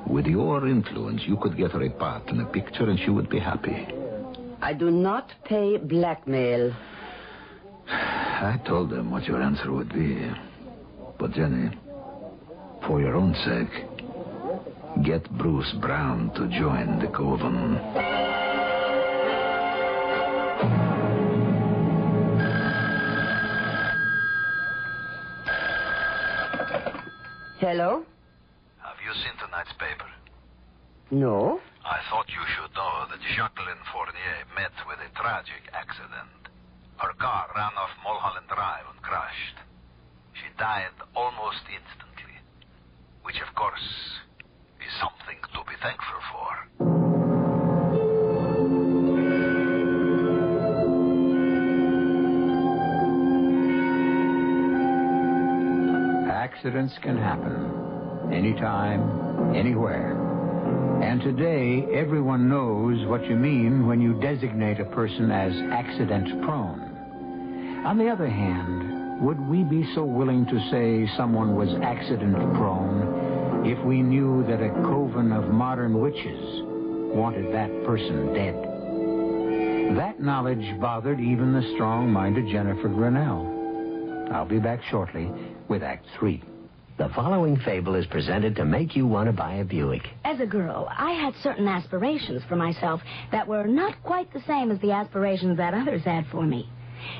With your influence, you could get her a part in a picture and she would be happy. I do not pay blackmail. I told them what your answer would be. But, Jenny, for your own sake, get Bruce Brown to join the Coven. Hello? Have you seen tonight's paper? No. I thought you should know that Jacqueline Fournier met with a tragic accident. Her car ran off Mulholland Drive and crashed. She died almost instantly, which, of course, is something to be thankful for. Accidents can happen anytime, anywhere. And today, everyone knows what you mean when you designate a person as accident prone. On the other hand, would we be so willing to say someone was accident prone if we knew that a coven of modern witches wanted that person dead? That knowledge bothered even the strong minded Jennifer Grinnell. I'll be back shortly with Act Three. The following fable is presented to make you want to buy a Buick. As a girl, I had certain aspirations for myself that were not quite the same as the aspirations that others had for me.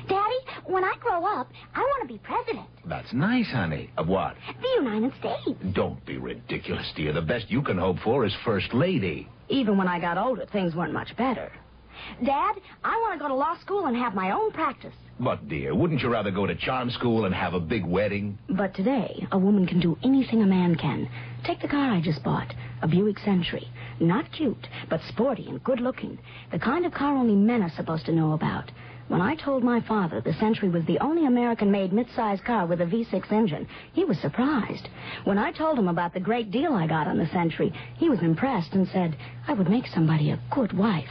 Daddy, when I grow up, I want to be president. That's nice, honey. Of what? The United States. Don't be ridiculous, dear. The best you can hope for is First Lady. Even when I got older, things weren't much better. Dad, I want to go to law school and have my own practice. But, dear, wouldn't you rather go to charm school and have a big wedding? But today, a woman can do anything a man can. Take the car I just bought, a Buick Century. Not cute, but sporty and good looking. The kind of car only men are supposed to know about. When I told my father the Century was the only American made mid-size car with a V6 engine, he was surprised. When I told him about the great deal I got on the Century, he was impressed and said I would make somebody a good wife.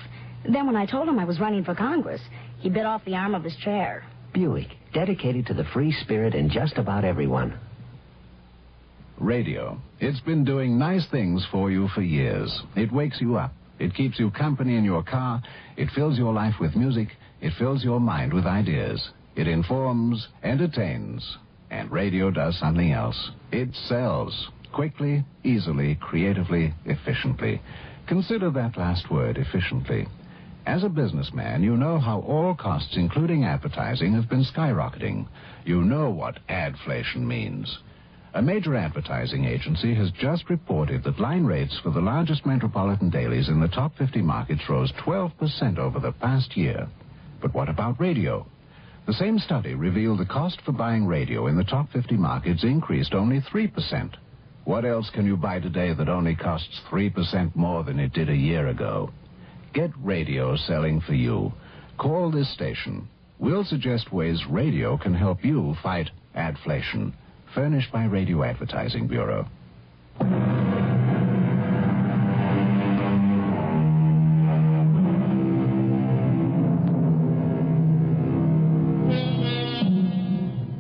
Then when I told him I was running for Congress, he bit off the arm of his chair. Buick, dedicated to the free spirit in just about everyone. Radio. It's been doing nice things for you for years. It wakes you up. It keeps you company in your car. It fills your life with music. It fills your mind with ideas. It informs, entertains. And radio does something else. It sells. Quickly, easily, creatively, efficiently. Consider that last word, efficiently. As a businessman, you know how all costs, including advertising, have been skyrocketing. You know what adflation means. A major advertising agency has just reported that line rates for the largest metropolitan dailies in the top 50 markets rose 12% over the past year. But what about radio? The same study revealed the cost for buying radio in the top 50 markets increased only 3%. What else can you buy today that only costs 3% more than it did a year ago? Get radio selling for you. Call this station. We'll suggest ways radio can help you fight adflation. Furnished by Radio Advertising Bureau.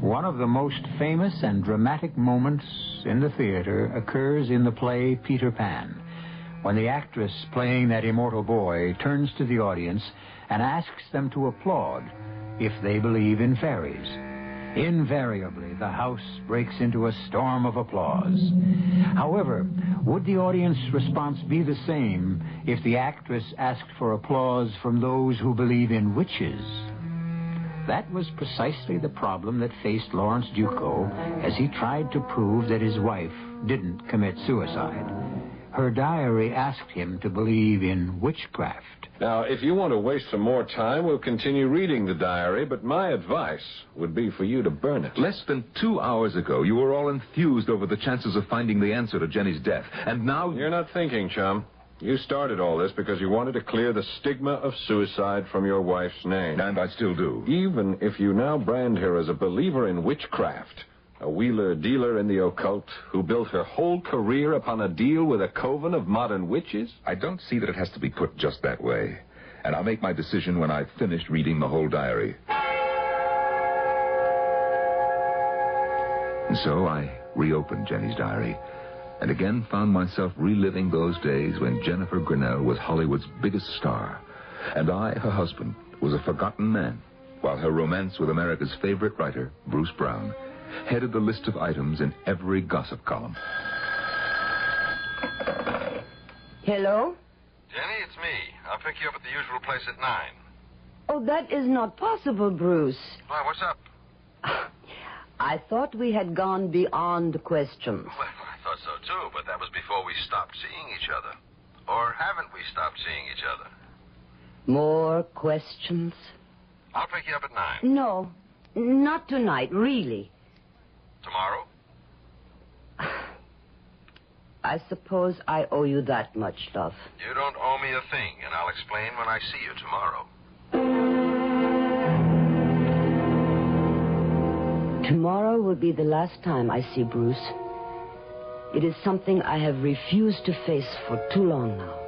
One of the most famous and dramatic moments in the theater occurs in the play Peter Pan, when the actress playing that immortal boy turns to the audience and asks them to applaud if they believe in fairies. Invariably, the house breaks into a storm of applause. However, would the audience response be the same if the actress asked for applause from those who believe in witches? That was precisely the problem that faced Lawrence Duco as he tried to prove that his wife didn't commit suicide. Her diary asked him to believe in witchcraft. Now, if you want to waste some more time, we'll continue reading the diary, but my advice would be for you to burn it. Less than two hours ago, you were all enthused over the chances of finding the answer to Jenny's death. And now. You're not thinking, chum. You started all this because you wanted to clear the stigma of suicide from your wife's name. And I still do. Even if you now brand her as a believer in witchcraft, a wheeler dealer in the occult who built her whole career upon a deal with a coven of modern witches? I don't see that it has to be put just that way. And I'll make my decision when I've finished reading the whole diary. And so I reopened Jenny's diary and again found myself reliving those days when Jennifer Grinnell was Hollywood's biggest star, and I, her husband, was a forgotten man, while her romance with America's favorite writer, Bruce Brown, headed the list of items in every gossip column. Hello? Jenny, it's me. I'll pick you up at the usual place at 9. Oh, that is not possible, Bruce. Why, what's up? I thought we had gone beyond questions. Well, I thought so too, but that was before we stopped seeing each other. Or haven't we stopped seeing each other? More questions? I'll pick you up at 9. No, not tonight, really. Tomorrow? I suppose I owe you that much, love. You don't owe me a thing, and I'll explain when I see you tomorrow. Tomorrow will be the last time I see Bruce. It is something I have refused to face for too long now.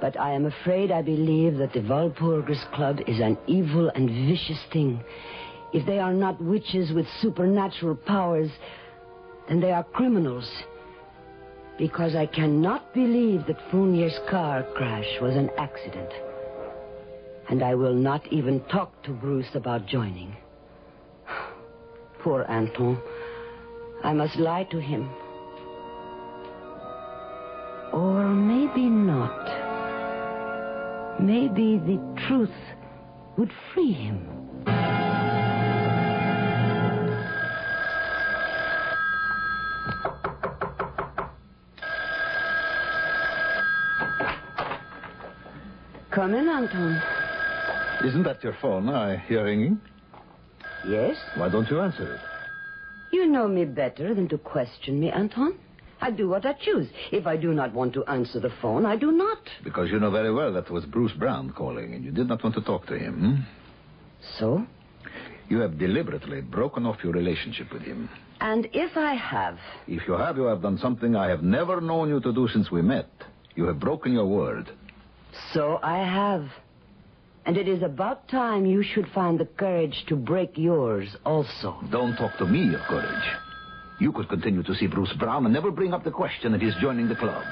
But I am afraid I believe that the Walpurgis Club is an evil and vicious thing. If they are not witches with supernatural powers, then they are criminals. Because I cannot believe that Fournier's car crash was an accident. And I will not even talk to Bruce about joining. Poor Anton. I must lie to him. Or maybe not. Maybe the truth would free him. Come in, Anton. Isn't that your phone I hear ringing? Yes? Why don't you answer it? You know me better than to question me, Anton. I do what I choose. If I do not want to answer the phone, I do not. Because you know very well that it was Bruce Brown calling, and you did not want to talk to him. Hmm? So? You have deliberately broken off your relationship with him. And if I have, If you have, you have done something I have never known you to do since we met. You have broken your word. So I have. And it is about time you should find the courage to break yours also. Don't talk to me of courage. You could continue to see Bruce Brown and never bring up the question that he's joining the club.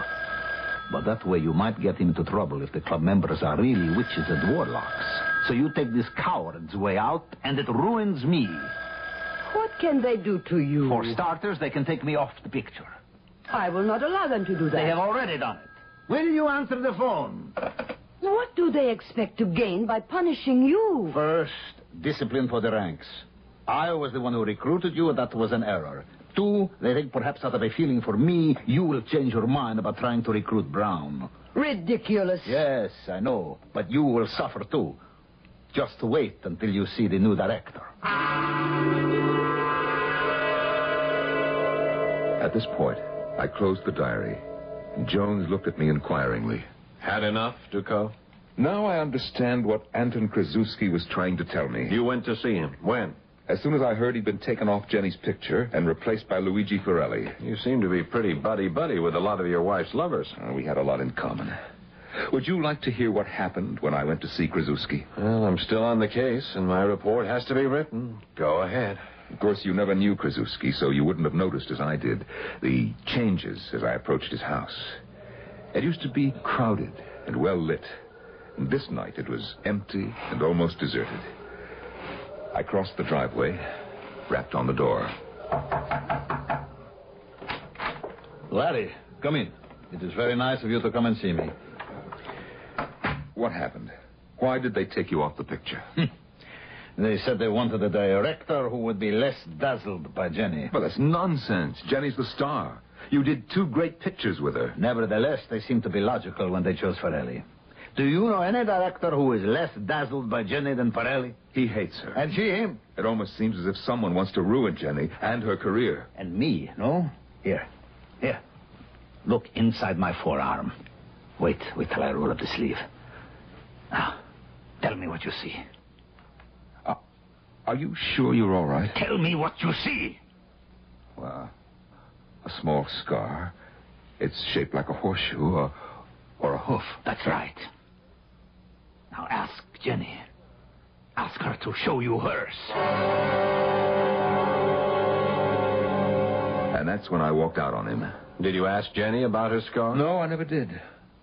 But that way you might get him into trouble if the club members are really witches and warlocks. So you take this coward's way out, and it ruins me. What can they do to you? For starters, they can take me off the picture. I will not allow them to do that. They have already done it. Will you answer the phone? What do they expect to gain by punishing you? First, discipline for the ranks. I was the one who recruited you, and that was an error. Two, they think perhaps out of a feeling for me, you will change your mind about trying to recruit Brown. Ridiculous. Yes, I know, but you will suffer too. Just wait until you see the new director. At this point, I closed the diary. Jones looked at me inquiringly. Had enough, Duco? Now I understand what Anton Krasuski was trying to tell me. You went to see him. When? As soon as I heard he'd been taken off Jenny's picture and replaced by Luigi Ferrelli. You seem to be pretty buddy-buddy with a lot of your wife's lovers. Uh, we had a lot in common. Would you like to hear what happened when I went to see Krasuski? Well, I'm still on the case, and my report has to be written. Go ahead. Of course, you never knew Krasuski, so you wouldn't have noticed as I did the changes as I approached his house. It used to be crowded and well lit. And this night it was empty and almost deserted. I crossed the driveway, rapped on the door. Larry, come in. It is very nice of you to come and see me. What happened? Why did they take you off the picture? They said they wanted a director who would be less dazzled by Jenny. Well, that's nonsense. Jenny's the star. You did two great pictures with her. Nevertheless, they seemed to be logical when they chose Farelli. Do you know any director who is less dazzled by Jenny than Farelli? He hates her. And she him. It almost seems as if someone wants to ruin Jenny and her career. And me, no? Here. Here. Look inside my forearm. Wait, wait till I roll up the sleeve. Now, tell me what you see. Are you sure you're all right? Tell me what you see. Well, a small scar. It's shaped like a horseshoe or, or a hoof. That's right. Now ask Jenny. Ask her to show you hers. And that's when I walked out on him. Did you ask Jenny about her scar? No, I never did.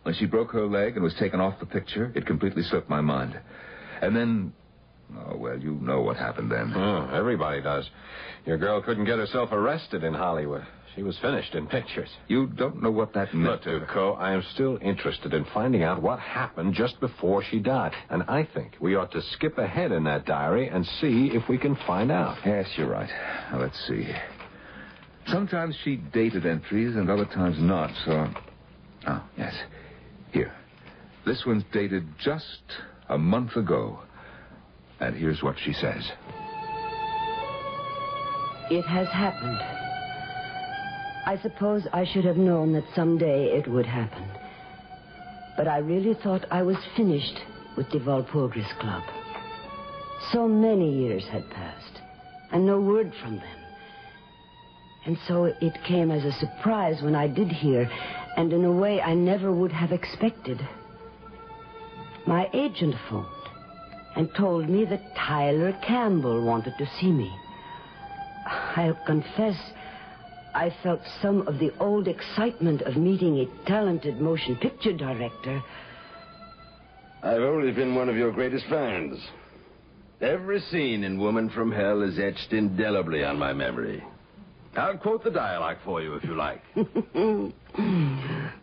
When she broke her leg and was taken off the picture, it completely slipped my mind. And then. Oh, well, you know what happened then. Oh, everybody does. Your girl couldn't get herself arrested in Hollywood. She was finished in pictures. You don't know what that meant. Look, Duco, I am still interested in finding out what happened just before she died. And I think we ought to skip ahead in that diary and see if we can find out. Yes, you're right. Now, let's see. Sometimes she dated entries and other times not, so. Oh, yes. Here. This one's dated just a month ago. And here's what she says It has happened. I suppose I should have known that someday it would happen. But I really thought I was finished with the Walpurgis Club. So many years had passed, and no word from them. And so it came as a surprise when I did hear, and in a way I never would have expected. My agent phoned and told me that Tyler Campbell wanted to see me. I'll confess, I felt some of the old excitement of meeting a talented motion picture director. I've always been one of your greatest fans. Every scene in Woman from Hell is etched indelibly on my memory. I'll quote the dialogue for you if you like.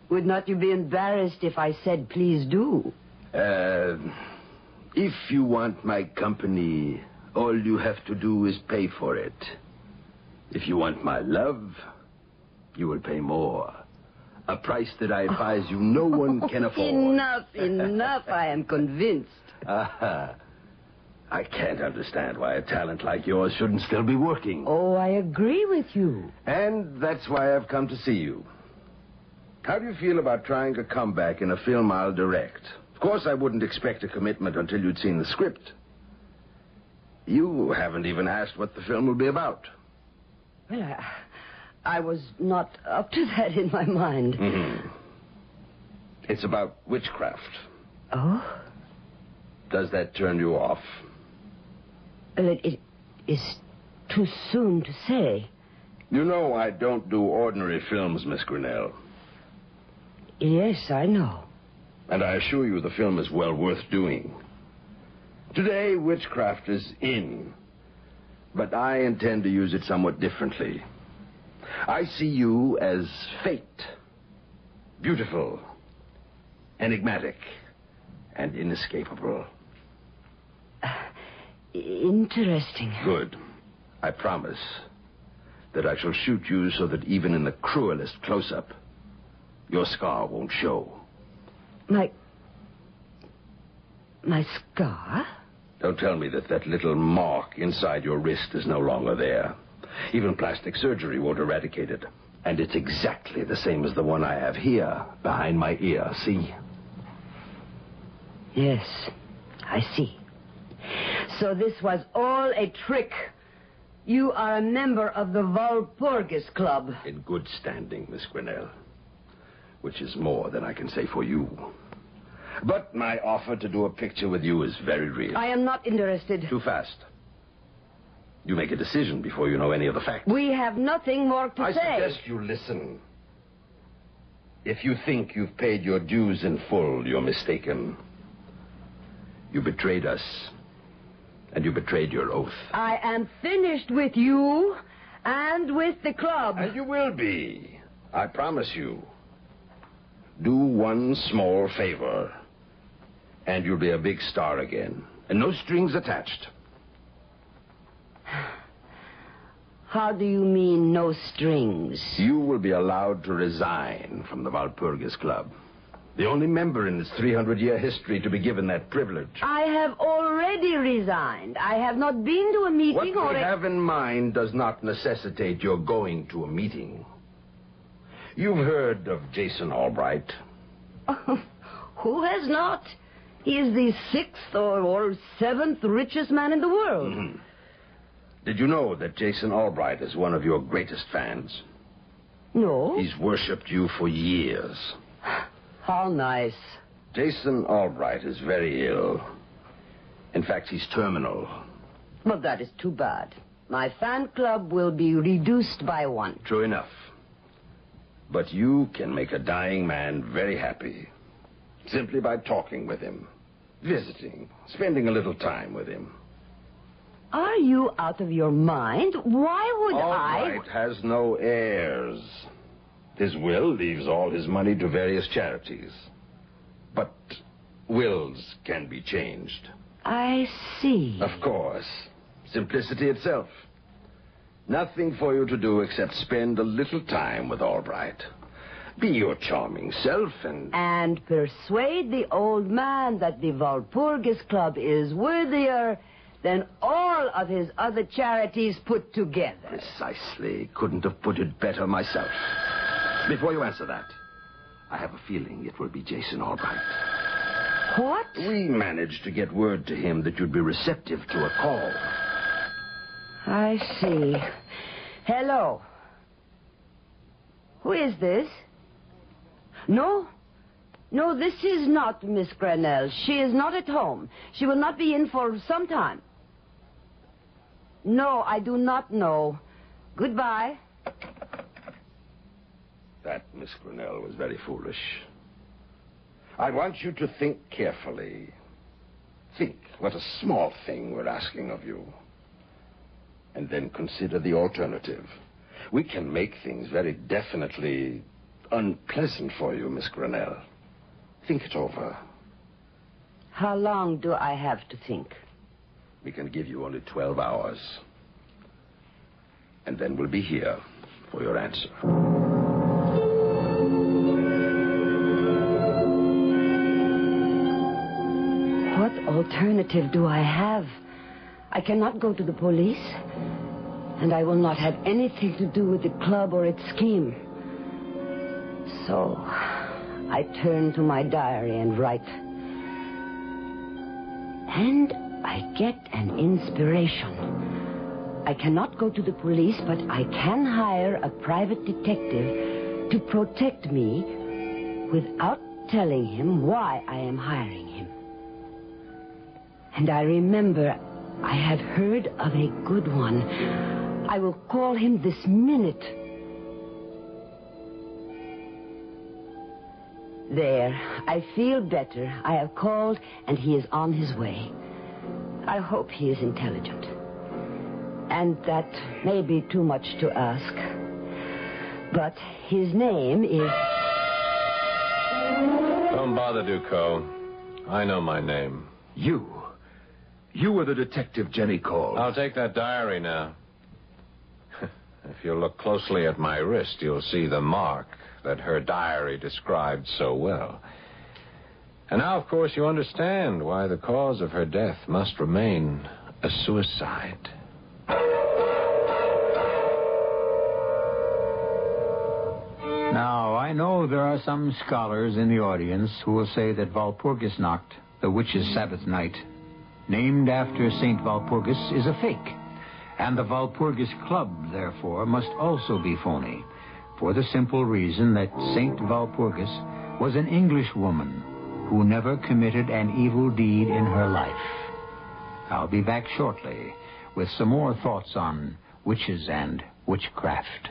Would not you be embarrassed if I said, please do? Uh, if you want my company, all you have to do is pay for it. If you want my love, you will pay more. A price that I advise you no one can afford. Enough, enough. I am convinced. Ah, I can't understand why a talent like yours shouldn't still be working. Oh, I agree with you. And that's why I've come to see you. How do you feel about trying a comeback in a film I'll direct? Of course, I wouldn't expect a commitment until you'd seen the script. You haven't even asked what the film will be about. Well, I, I was not up to that in my mind. Mm-hmm. It's about witchcraft. Oh? Does that turn you off? Well, it, it is too soon to say. You know I don't do ordinary films, Miss Grinnell. Yes, I know. And I assure you the film is well worth doing. Today, witchcraft is in. But I intend to use it somewhat differently. I see you as fate. Beautiful, enigmatic, and inescapable. Uh, interesting. Good. I promise that I shall shoot you so that even in the cruelest close up, your scar won't show. My. My scar? Don't tell me that that little mark inside your wrist is no longer there. Even plastic surgery won't eradicate it. And it's exactly the same as the one I have here, behind my ear. See? Yes, I see. So this was all a trick. You are a member of the Walpurgis Club. In good standing, Miss Grinnell. Which is more than I can say for you. But my offer to do a picture with you is very real. I am not interested. Too fast. You make a decision before you know any of the facts. We have nothing more to I say. suggest you listen. If you think you've paid your dues in full, you're mistaken. You betrayed us. And you betrayed your oath. I am finished with you and with the club. And you will be. I promise you. Do one small favor, and you'll be a big star again. And no strings attached. How do you mean no strings? You will be allowed to resign from the Walpurgis Club. The only member in its 300 year history to be given that privilege. I have already resigned. I have not been to a meeting What or we a... have in mind does not necessitate your going to a meeting. You've heard of Jason Albright. Who has not? He is the sixth or, or seventh richest man in the world. Mhm. Did you know that Jason Albright is one of your greatest fans? No. He's worshipped you for years. How nice. Jason Albright is very ill. In fact, he's terminal. Well, that is too bad. My fan club will be reduced by one. True enough. But you can make a dying man very happy simply by talking with him, visiting, spending a little time with him. Are you out of your mind? Why would I? Albright has no heirs. His will leaves all his money to various charities. But wills can be changed. I see. Of course. Simplicity itself. Nothing for you to do except spend a little time with Albright. Be your charming self and. And persuade the old man that the Walpurgis Club is worthier than all of his other charities put together. Precisely. Couldn't have put it better myself. Before you answer that, I have a feeling it will be Jason Albright. What? We managed to get word to him that you'd be receptive to a call. I see. Hello. Who is this? No. No, this is not Miss Grinnell. She is not at home. She will not be in for some time. No, I do not know. Goodbye. That, Miss Grinnell, was very foolish. I want you to think carefully. Think what a small thing we're asking of you. And then consider the alternative. We can make things very definitely unpleasant for you, Miss Grinnell. Think it over. How long do I have to think? We can give you only 12 hours. And then we'll be here for your answer. What alternative do I have? I cannot go to the police, and I will not have anything to do with the club or its scheme. So, I turn to my diary and write. And I get an inspiration. I cannot go to the police, but I can hire a private detective to protect me without telling him why I am hiring him. And I remember I had heard of a good one. I will call him this minute. There, I feel better. I have called, and he is on his way. I hope he is intelligent. And that may be too much to ask. But his name is. Don't bother, Duco. I know my name. You. You were the detective Jenny called. I'll take that diary now. if you look closely at my wrist, you'll see the mark that her diary described so well. And now, of course, you understand why the cause of her death must remain a suicide. Now, I know there are some scholars in the audience who will say that Walpurgisnacht, the witch's Sabbath night, named after St. Walpurgis, is a fake. And the Walpurgis Club, therefore, must also be phony, for the simple reason that St. Walpurgis was an English woman who never committed an evil deed in her life. I'll be back shortly with some more thoughts on witches and witchcraft.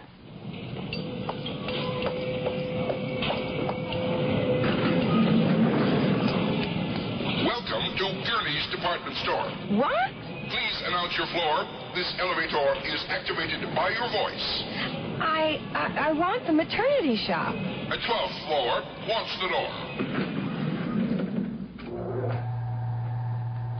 Welcome to Gurney's department store. What? Please announce your floor. This elevator is activated by your voice. I, I I want the maternity shop. A 12th floor wants the door.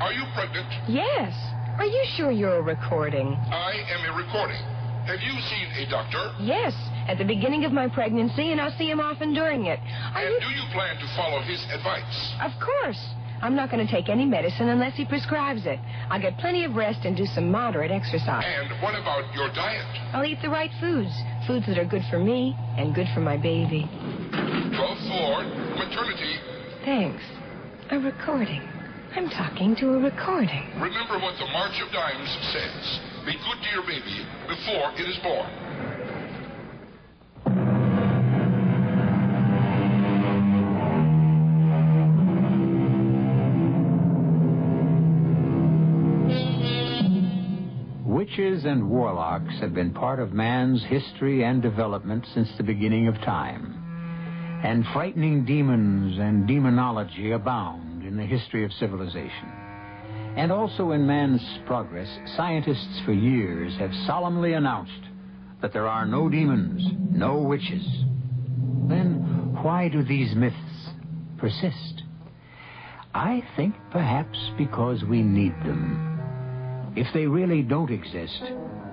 Are you pregnant? Yes. Are you sure you're a recording? I am a recording. Have you seen a doctor? Yes. At the beginning of my pregnancy, and I'll see him often during it. Are and you... do you plan to follow his advice? Of course. I'm not going to take any medicine unless he prescribes it. I'll get plenty of rest and do some moderate exercise. And what about your diet? I'll eat the right foods. Foods that are good for me and good for my baby. 12th floor, maternity. Thanks. A recording. I'm talking to a recording. Remember what the March of Dimes says. Be good to your baby before it is born. Witches and warlocks have been part of man's history and development since the beginning of time. And frightening demons and demonology abound in the history of civilization. And also in man's progress, scientists for years have solemnly announced that there are no demons, no witches. Then why do these myths persist? I think perhaps because we need them. If they really don't exist,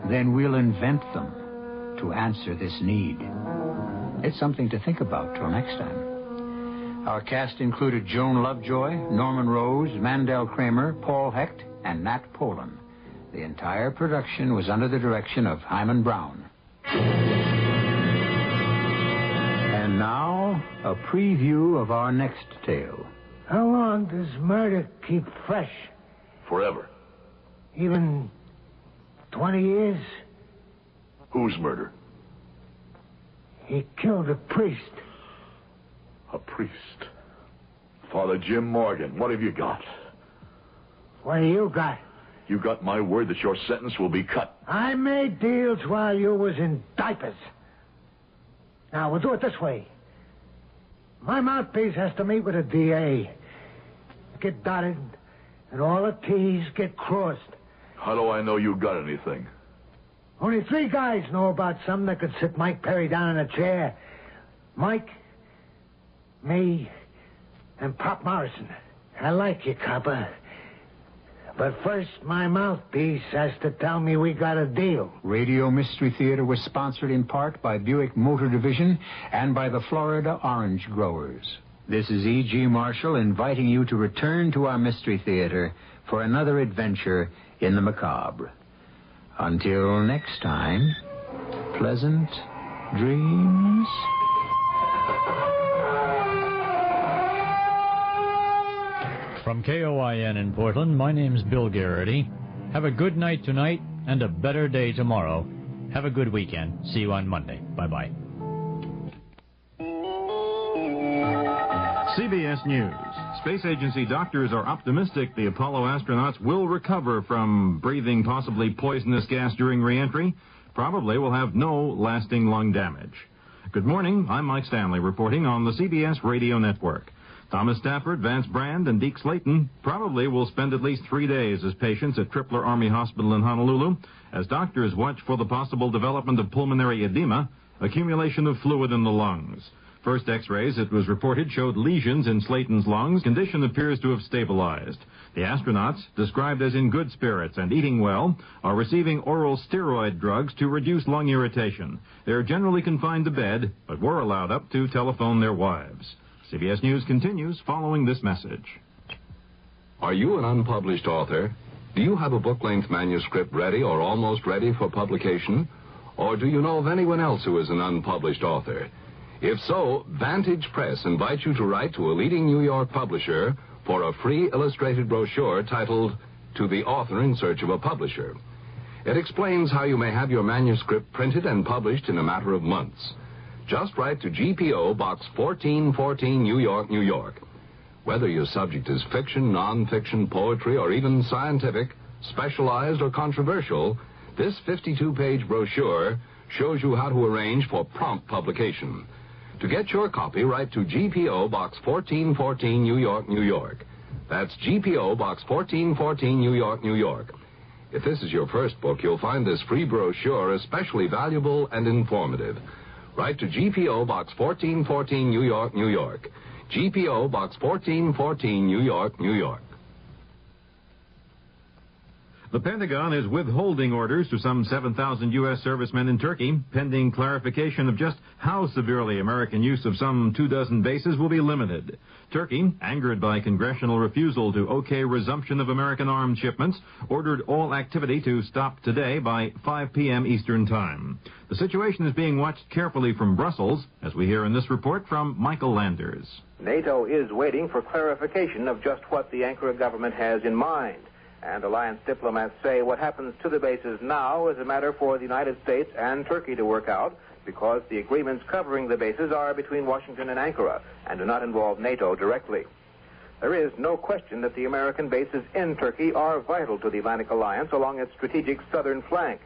then we'll invent them to answer this need. It's something to think about till next time. Our cast included Joan Lovejoy, Norman Rose, Mandel Kramer, Paul Hecht, and Nat Polen. The entire production was under the direction of Himan Brown. And now, a preview of our next tale. How long does murder keep fresh? Forever. Even 20 years? Whose murder? He killed a priest. A priest. Father Jim Morgan, what have you got? What do you got? You got my word that your sentence will be cut. I made deals while you was in diapers. Now, we'll do it this way. My mouthpiece has to meet with a DA. Get dotted, and all the T's get crossed. How do I know you got anything? Only three guys know about something that could sit Mike Perry down in a chair. Mike, me, and Pop Morrison. I like you, copper. But first, my mouthpiece has to tell me we got a deal. Radio Mystery Theater was sponsored in part by Buick Motor Division and by the Florida Orange Growers. This is E.G. Marshall inviting you to return to our Mystery Theater for another adventure in the macabre. Until next time, pleasant dreams. From KOIN in Portland, my name's Bill Garrity. Have a good night tonight and a better day tomorrow. Have a good weekend. See you on Monday. Bye bye. CBS News. Space Agency doctors are optimistic the Apollo astronauts will recover from breathing possibly poisonous gas during reentry. Probably will have no lasting lung damage. Good morning. I'm Mike Stanley reporting on the CBS Radio Network. Thomas Stafford, Vance Brand, and Deke Slayton probably will spend at least three days as patients at Tripler Army Hospital in Honolulu as doctors watch for the possible development of pulmonary edema, accumulation of fluid in the lungs. First x-rays, it was reported, showed lesions in Slayton's lungs. Condition appears to have stabilized. The astronauts, described as in good spirits and eating well, are receiving oral steroid drugs to reduce lung irritation. They're generally confined to bed, but were allowed up to telephone their wives. CBS News continues following this message. Are you an unpublished author? Do you have a book length manuscript ready or almost ready for publication? Or do you know of anyone else who is an unpublished author? If so, Vantage Press invites you to write to a leading New York publisher for a free illustrated brochure titled To the Author in Search of a Publisher. It explains how you may have your manuscript printed and published in a matter of months. Just write to GPO Box 1414, New York, New York. Whether your subject is fiction, nonfiction, poetry, or even scientific, specialized, or controversial, this 52 page brochure shows you how to arrange for prompt publication. To get your copy, write to GPO Box 1414, New York, New York. That's GPO Box 1414, New York, New York. If this is your first book, you'll find this free brochure especially valuable and informative. Write to GPO Box 1414, New York, New York. GPO Box 1414, New York, New York. The Pentagon is withholding orders to some 7,000 U.S. servicemen in Turkey, pending clarification of just how severely American use of some two dozen bases will be limited. Turkey, angered by congressional refusal to okay resumption of American arms shipments, ordered all activity to stop today by 5 p.m. Eastern Time. The situation is being watched carefully from Brussels, as we hear in this report from Michael Landers. NATO is waiting for clarification of just what the Ankara government has in mind. And alliance diplomats say what happens to the bases now is a matter for the United States and Turkey to work out because the agreements covering the bases are between Washington and Ankara and do not involve NATO directly. There is no question that the American bases in Turkey are vital to the Atlantic Alliance along its strategic southern flank.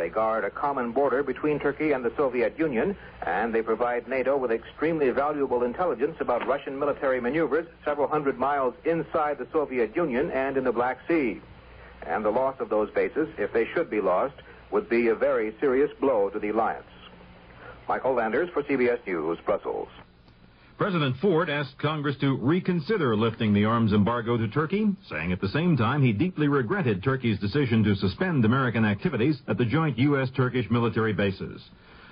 They guard a common border between Turkey and the Soviet Union, and they provide NATO with extremely valuable intelligence about Russian military maneuvers several hundred miles inside the Soviet Union and in the Black Sea. And the loss of those bases, if they should be lost, would be a very serious blow to the alliance. Michael Landers for CBS News, Brussels. President Ford asked Congress to reconsider lifting the arms embargo to Turkey, saying at the same time he deeply regretted Turkey's decision to suspend American activities at the joint U.S.-Turkish military bases.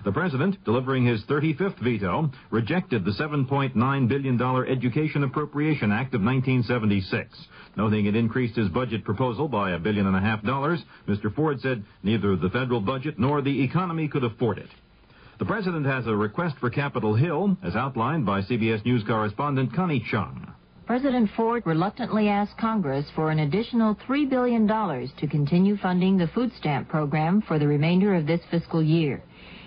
The president, delivering his 35th veto, rejected the $7.9 billion Education Appropriation Act of 1976. Noting it increased his budget proposal by a billion and a half dollars, Mr. Ford said neither the federal budget nor the economy could afford it. The president has a request for Capitol Hill, as outlined by CBS News correspondent Connie Chung. President Ford reluctantly asked Congress for an additional $3 billion to continue funding the food stamp program for the remainder of this fiscal year.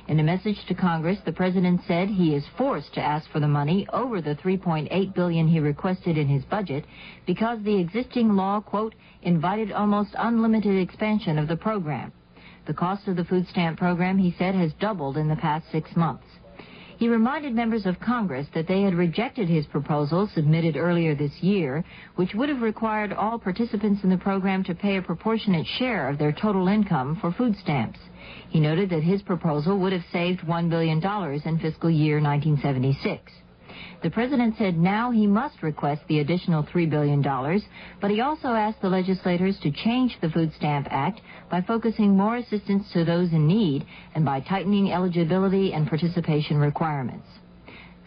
In a message to Congress, the president said he is forced to ask for the money over the 3.8 billion he requested in his budget because the existing law, quote, invited almost unlimited expansion of the program. The cost of the food stamp program, he said, has doubled in the past six months. He reminded members of Congress that they had rejected his proposal submitted earlier this year, which would have required all participants in the program to pay a proportionate share of their total income for food stamps. He noted that his proposal would have saved $1 billion in fiscal year 1976. The president said now he must request the additional $3 billion, but he also asked the legislators to change the Food Stamp Act by focusing more assistance to those in need and by tightening eligibility and participation requirements.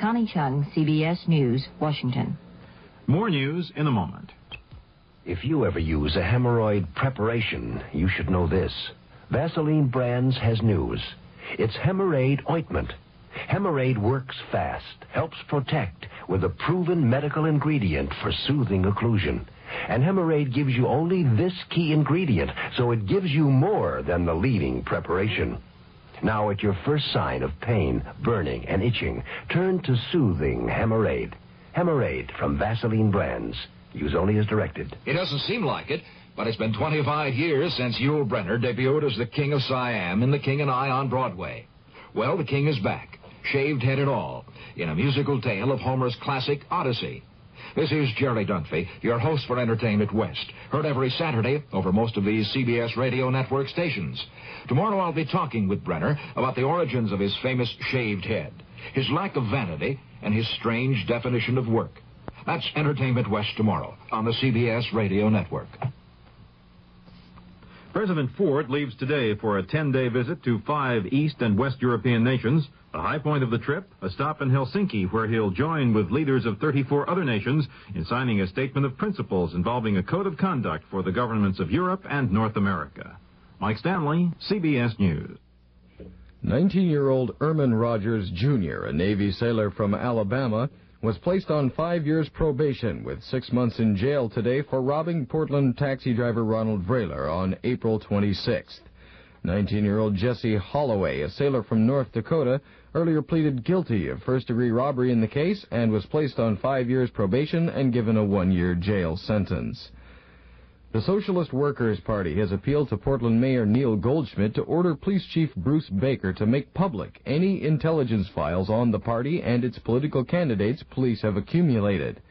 Connie Chung, CBS News, Washington. More news in a moment. If you ever use a hemorrhoid preparation, you should know this. Vaseline Brands has news. It's Hemorrhoid Ointment. Hemorrhoid works fast, helps protect with a proven medical ingredient for soothing occlusion. And Hemorrhoid gives you only this key ingredient, so it gives you more than the leading preparation. Now, at your first sign of pain, burning, and itching, turn to soothing Hemorrhoid. Hemorrhoid from Vaseline Brands. Use only as directed. It doesn't seem like it, but it's been 25 years since Yul Brynner debuted as the King of Siam in The King and I on Broadway. Well, the King is back shaved head and all, in a musical tale of Homer's classic Odyssey. This is Jerry Dunphy, your host for Entertainment West, heard every Saturday over most of these CBS radio network stations. Tomorrow I'll be talking with Brynner about the origins of his famous shaved head, his lack of vanity, and his strange definition of work. That's Entertainment West tomorrow on the CBS radio network. President Ford leaves today for a 10-day visit to five East and West European nations. The high point of the trip, a stop in Helsinki where he'll join with leaders of 34 other nations in signing a statement of principles involving a code of conduct for the governments of Europe and North America. Mike Stanley, CBS News. 19-year-old Erman Rogers, Jr., a Navy sailor from Alabama, was placed on five years probation with six months in jail today for robbing Portland taxi driver Ronald Vrayler on April 26th. 19-year-old Jesse Holloway, a sailor from North Dakota, earlier pleaded guilty of first-degree robbery in the case and was placed on five years probation and given a one-year jail sentence. The Socialist Workers' Party has appealed to Portland Mayor Neil Goldschmidt to order Police Chief Bruce Baker to make public any intelligence files on the party and its political candidates police have accumulated.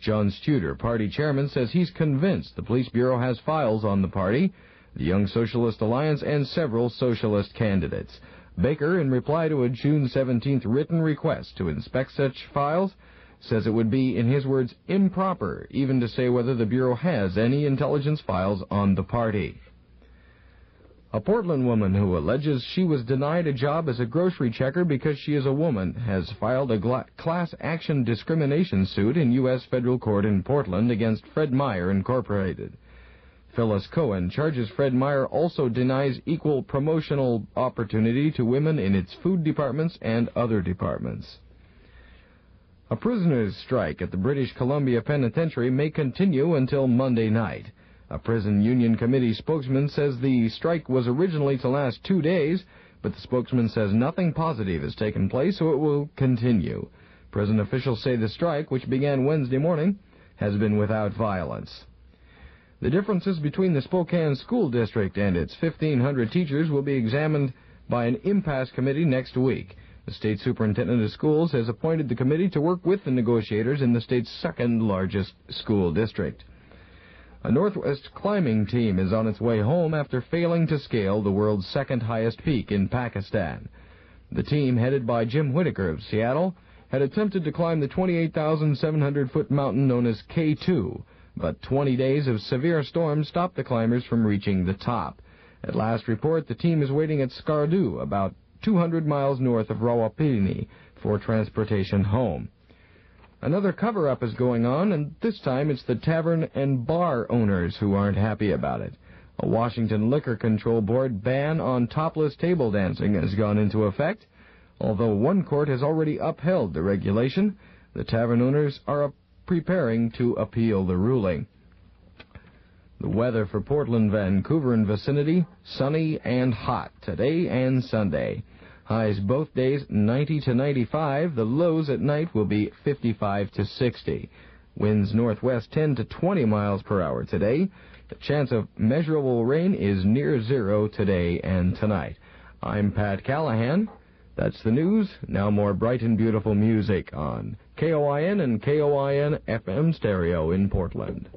John Studer, party chairman, says he's convinced the police bureau has files on the party, the Young Socialist Alliance, and several socialist candidates. Baker, in reply to a June 17th written request to inspect such files, says it would be, in his words, improper even to say whether the Bureau has any intelligence files on the party. A Portland woman who alleges she was denied a job as a grocery checker because she is a woman has filed a class action discrimination suit in U.S. federal court in Portland against Fred Meyer Incorporated. Phyllis Cohen charges Fred Meyer also denies equal promotional opportunity to women in its food departments and other departments. A prisoner's strike at the British Columbia Penitentiary may continue until Monday night. A prison union committee spokesman says the strike was originally to last two days, but the spokesman says nothing positive has taken place, so it will continue. Prison officials say the strike, which began Wednesday morning, has been without violence. The differences between the Spokane School District and its 1,500 teachers will be examined by an impasse committee next week. The state superintendent of schools has appointed the committee to work with the negotiators in the state's second largest school district. A Northwest climbing team is on its way home after failing to scale the world's second highest peak in Pakistan. The team, headed by Jim Whitaker of Seattle, had attempted to climb the 28,700 foot mountain known as K2, but 20 days of severe storms stopped the climbers from reaching the top. At last report, the team is waiting at Skardu, about 200 miles north of Rawalpindi for transportation home. Another cover-up is going on, and this time it's the tavern and bar owners who aren't happy about it. A Washington Liquor Control Board ban on topless table dancing has gone into effect. Although one court has already upheld the regulation, the tavern owners are preparing to appeal the ruling. The weather for Portland, Vancouver, and vicinity, sunny and hot today and Sunday. Highs both days 90 to 95. The lows at night will be 55 to 60. Winds northwest 10 to 20 miles per hour today. The chance of measurable rain is near zero today and tonight. I'm Pat Callahan. That's the news. Now more bright and beautiful music on KOIN and KOIN FM stereo in Portland.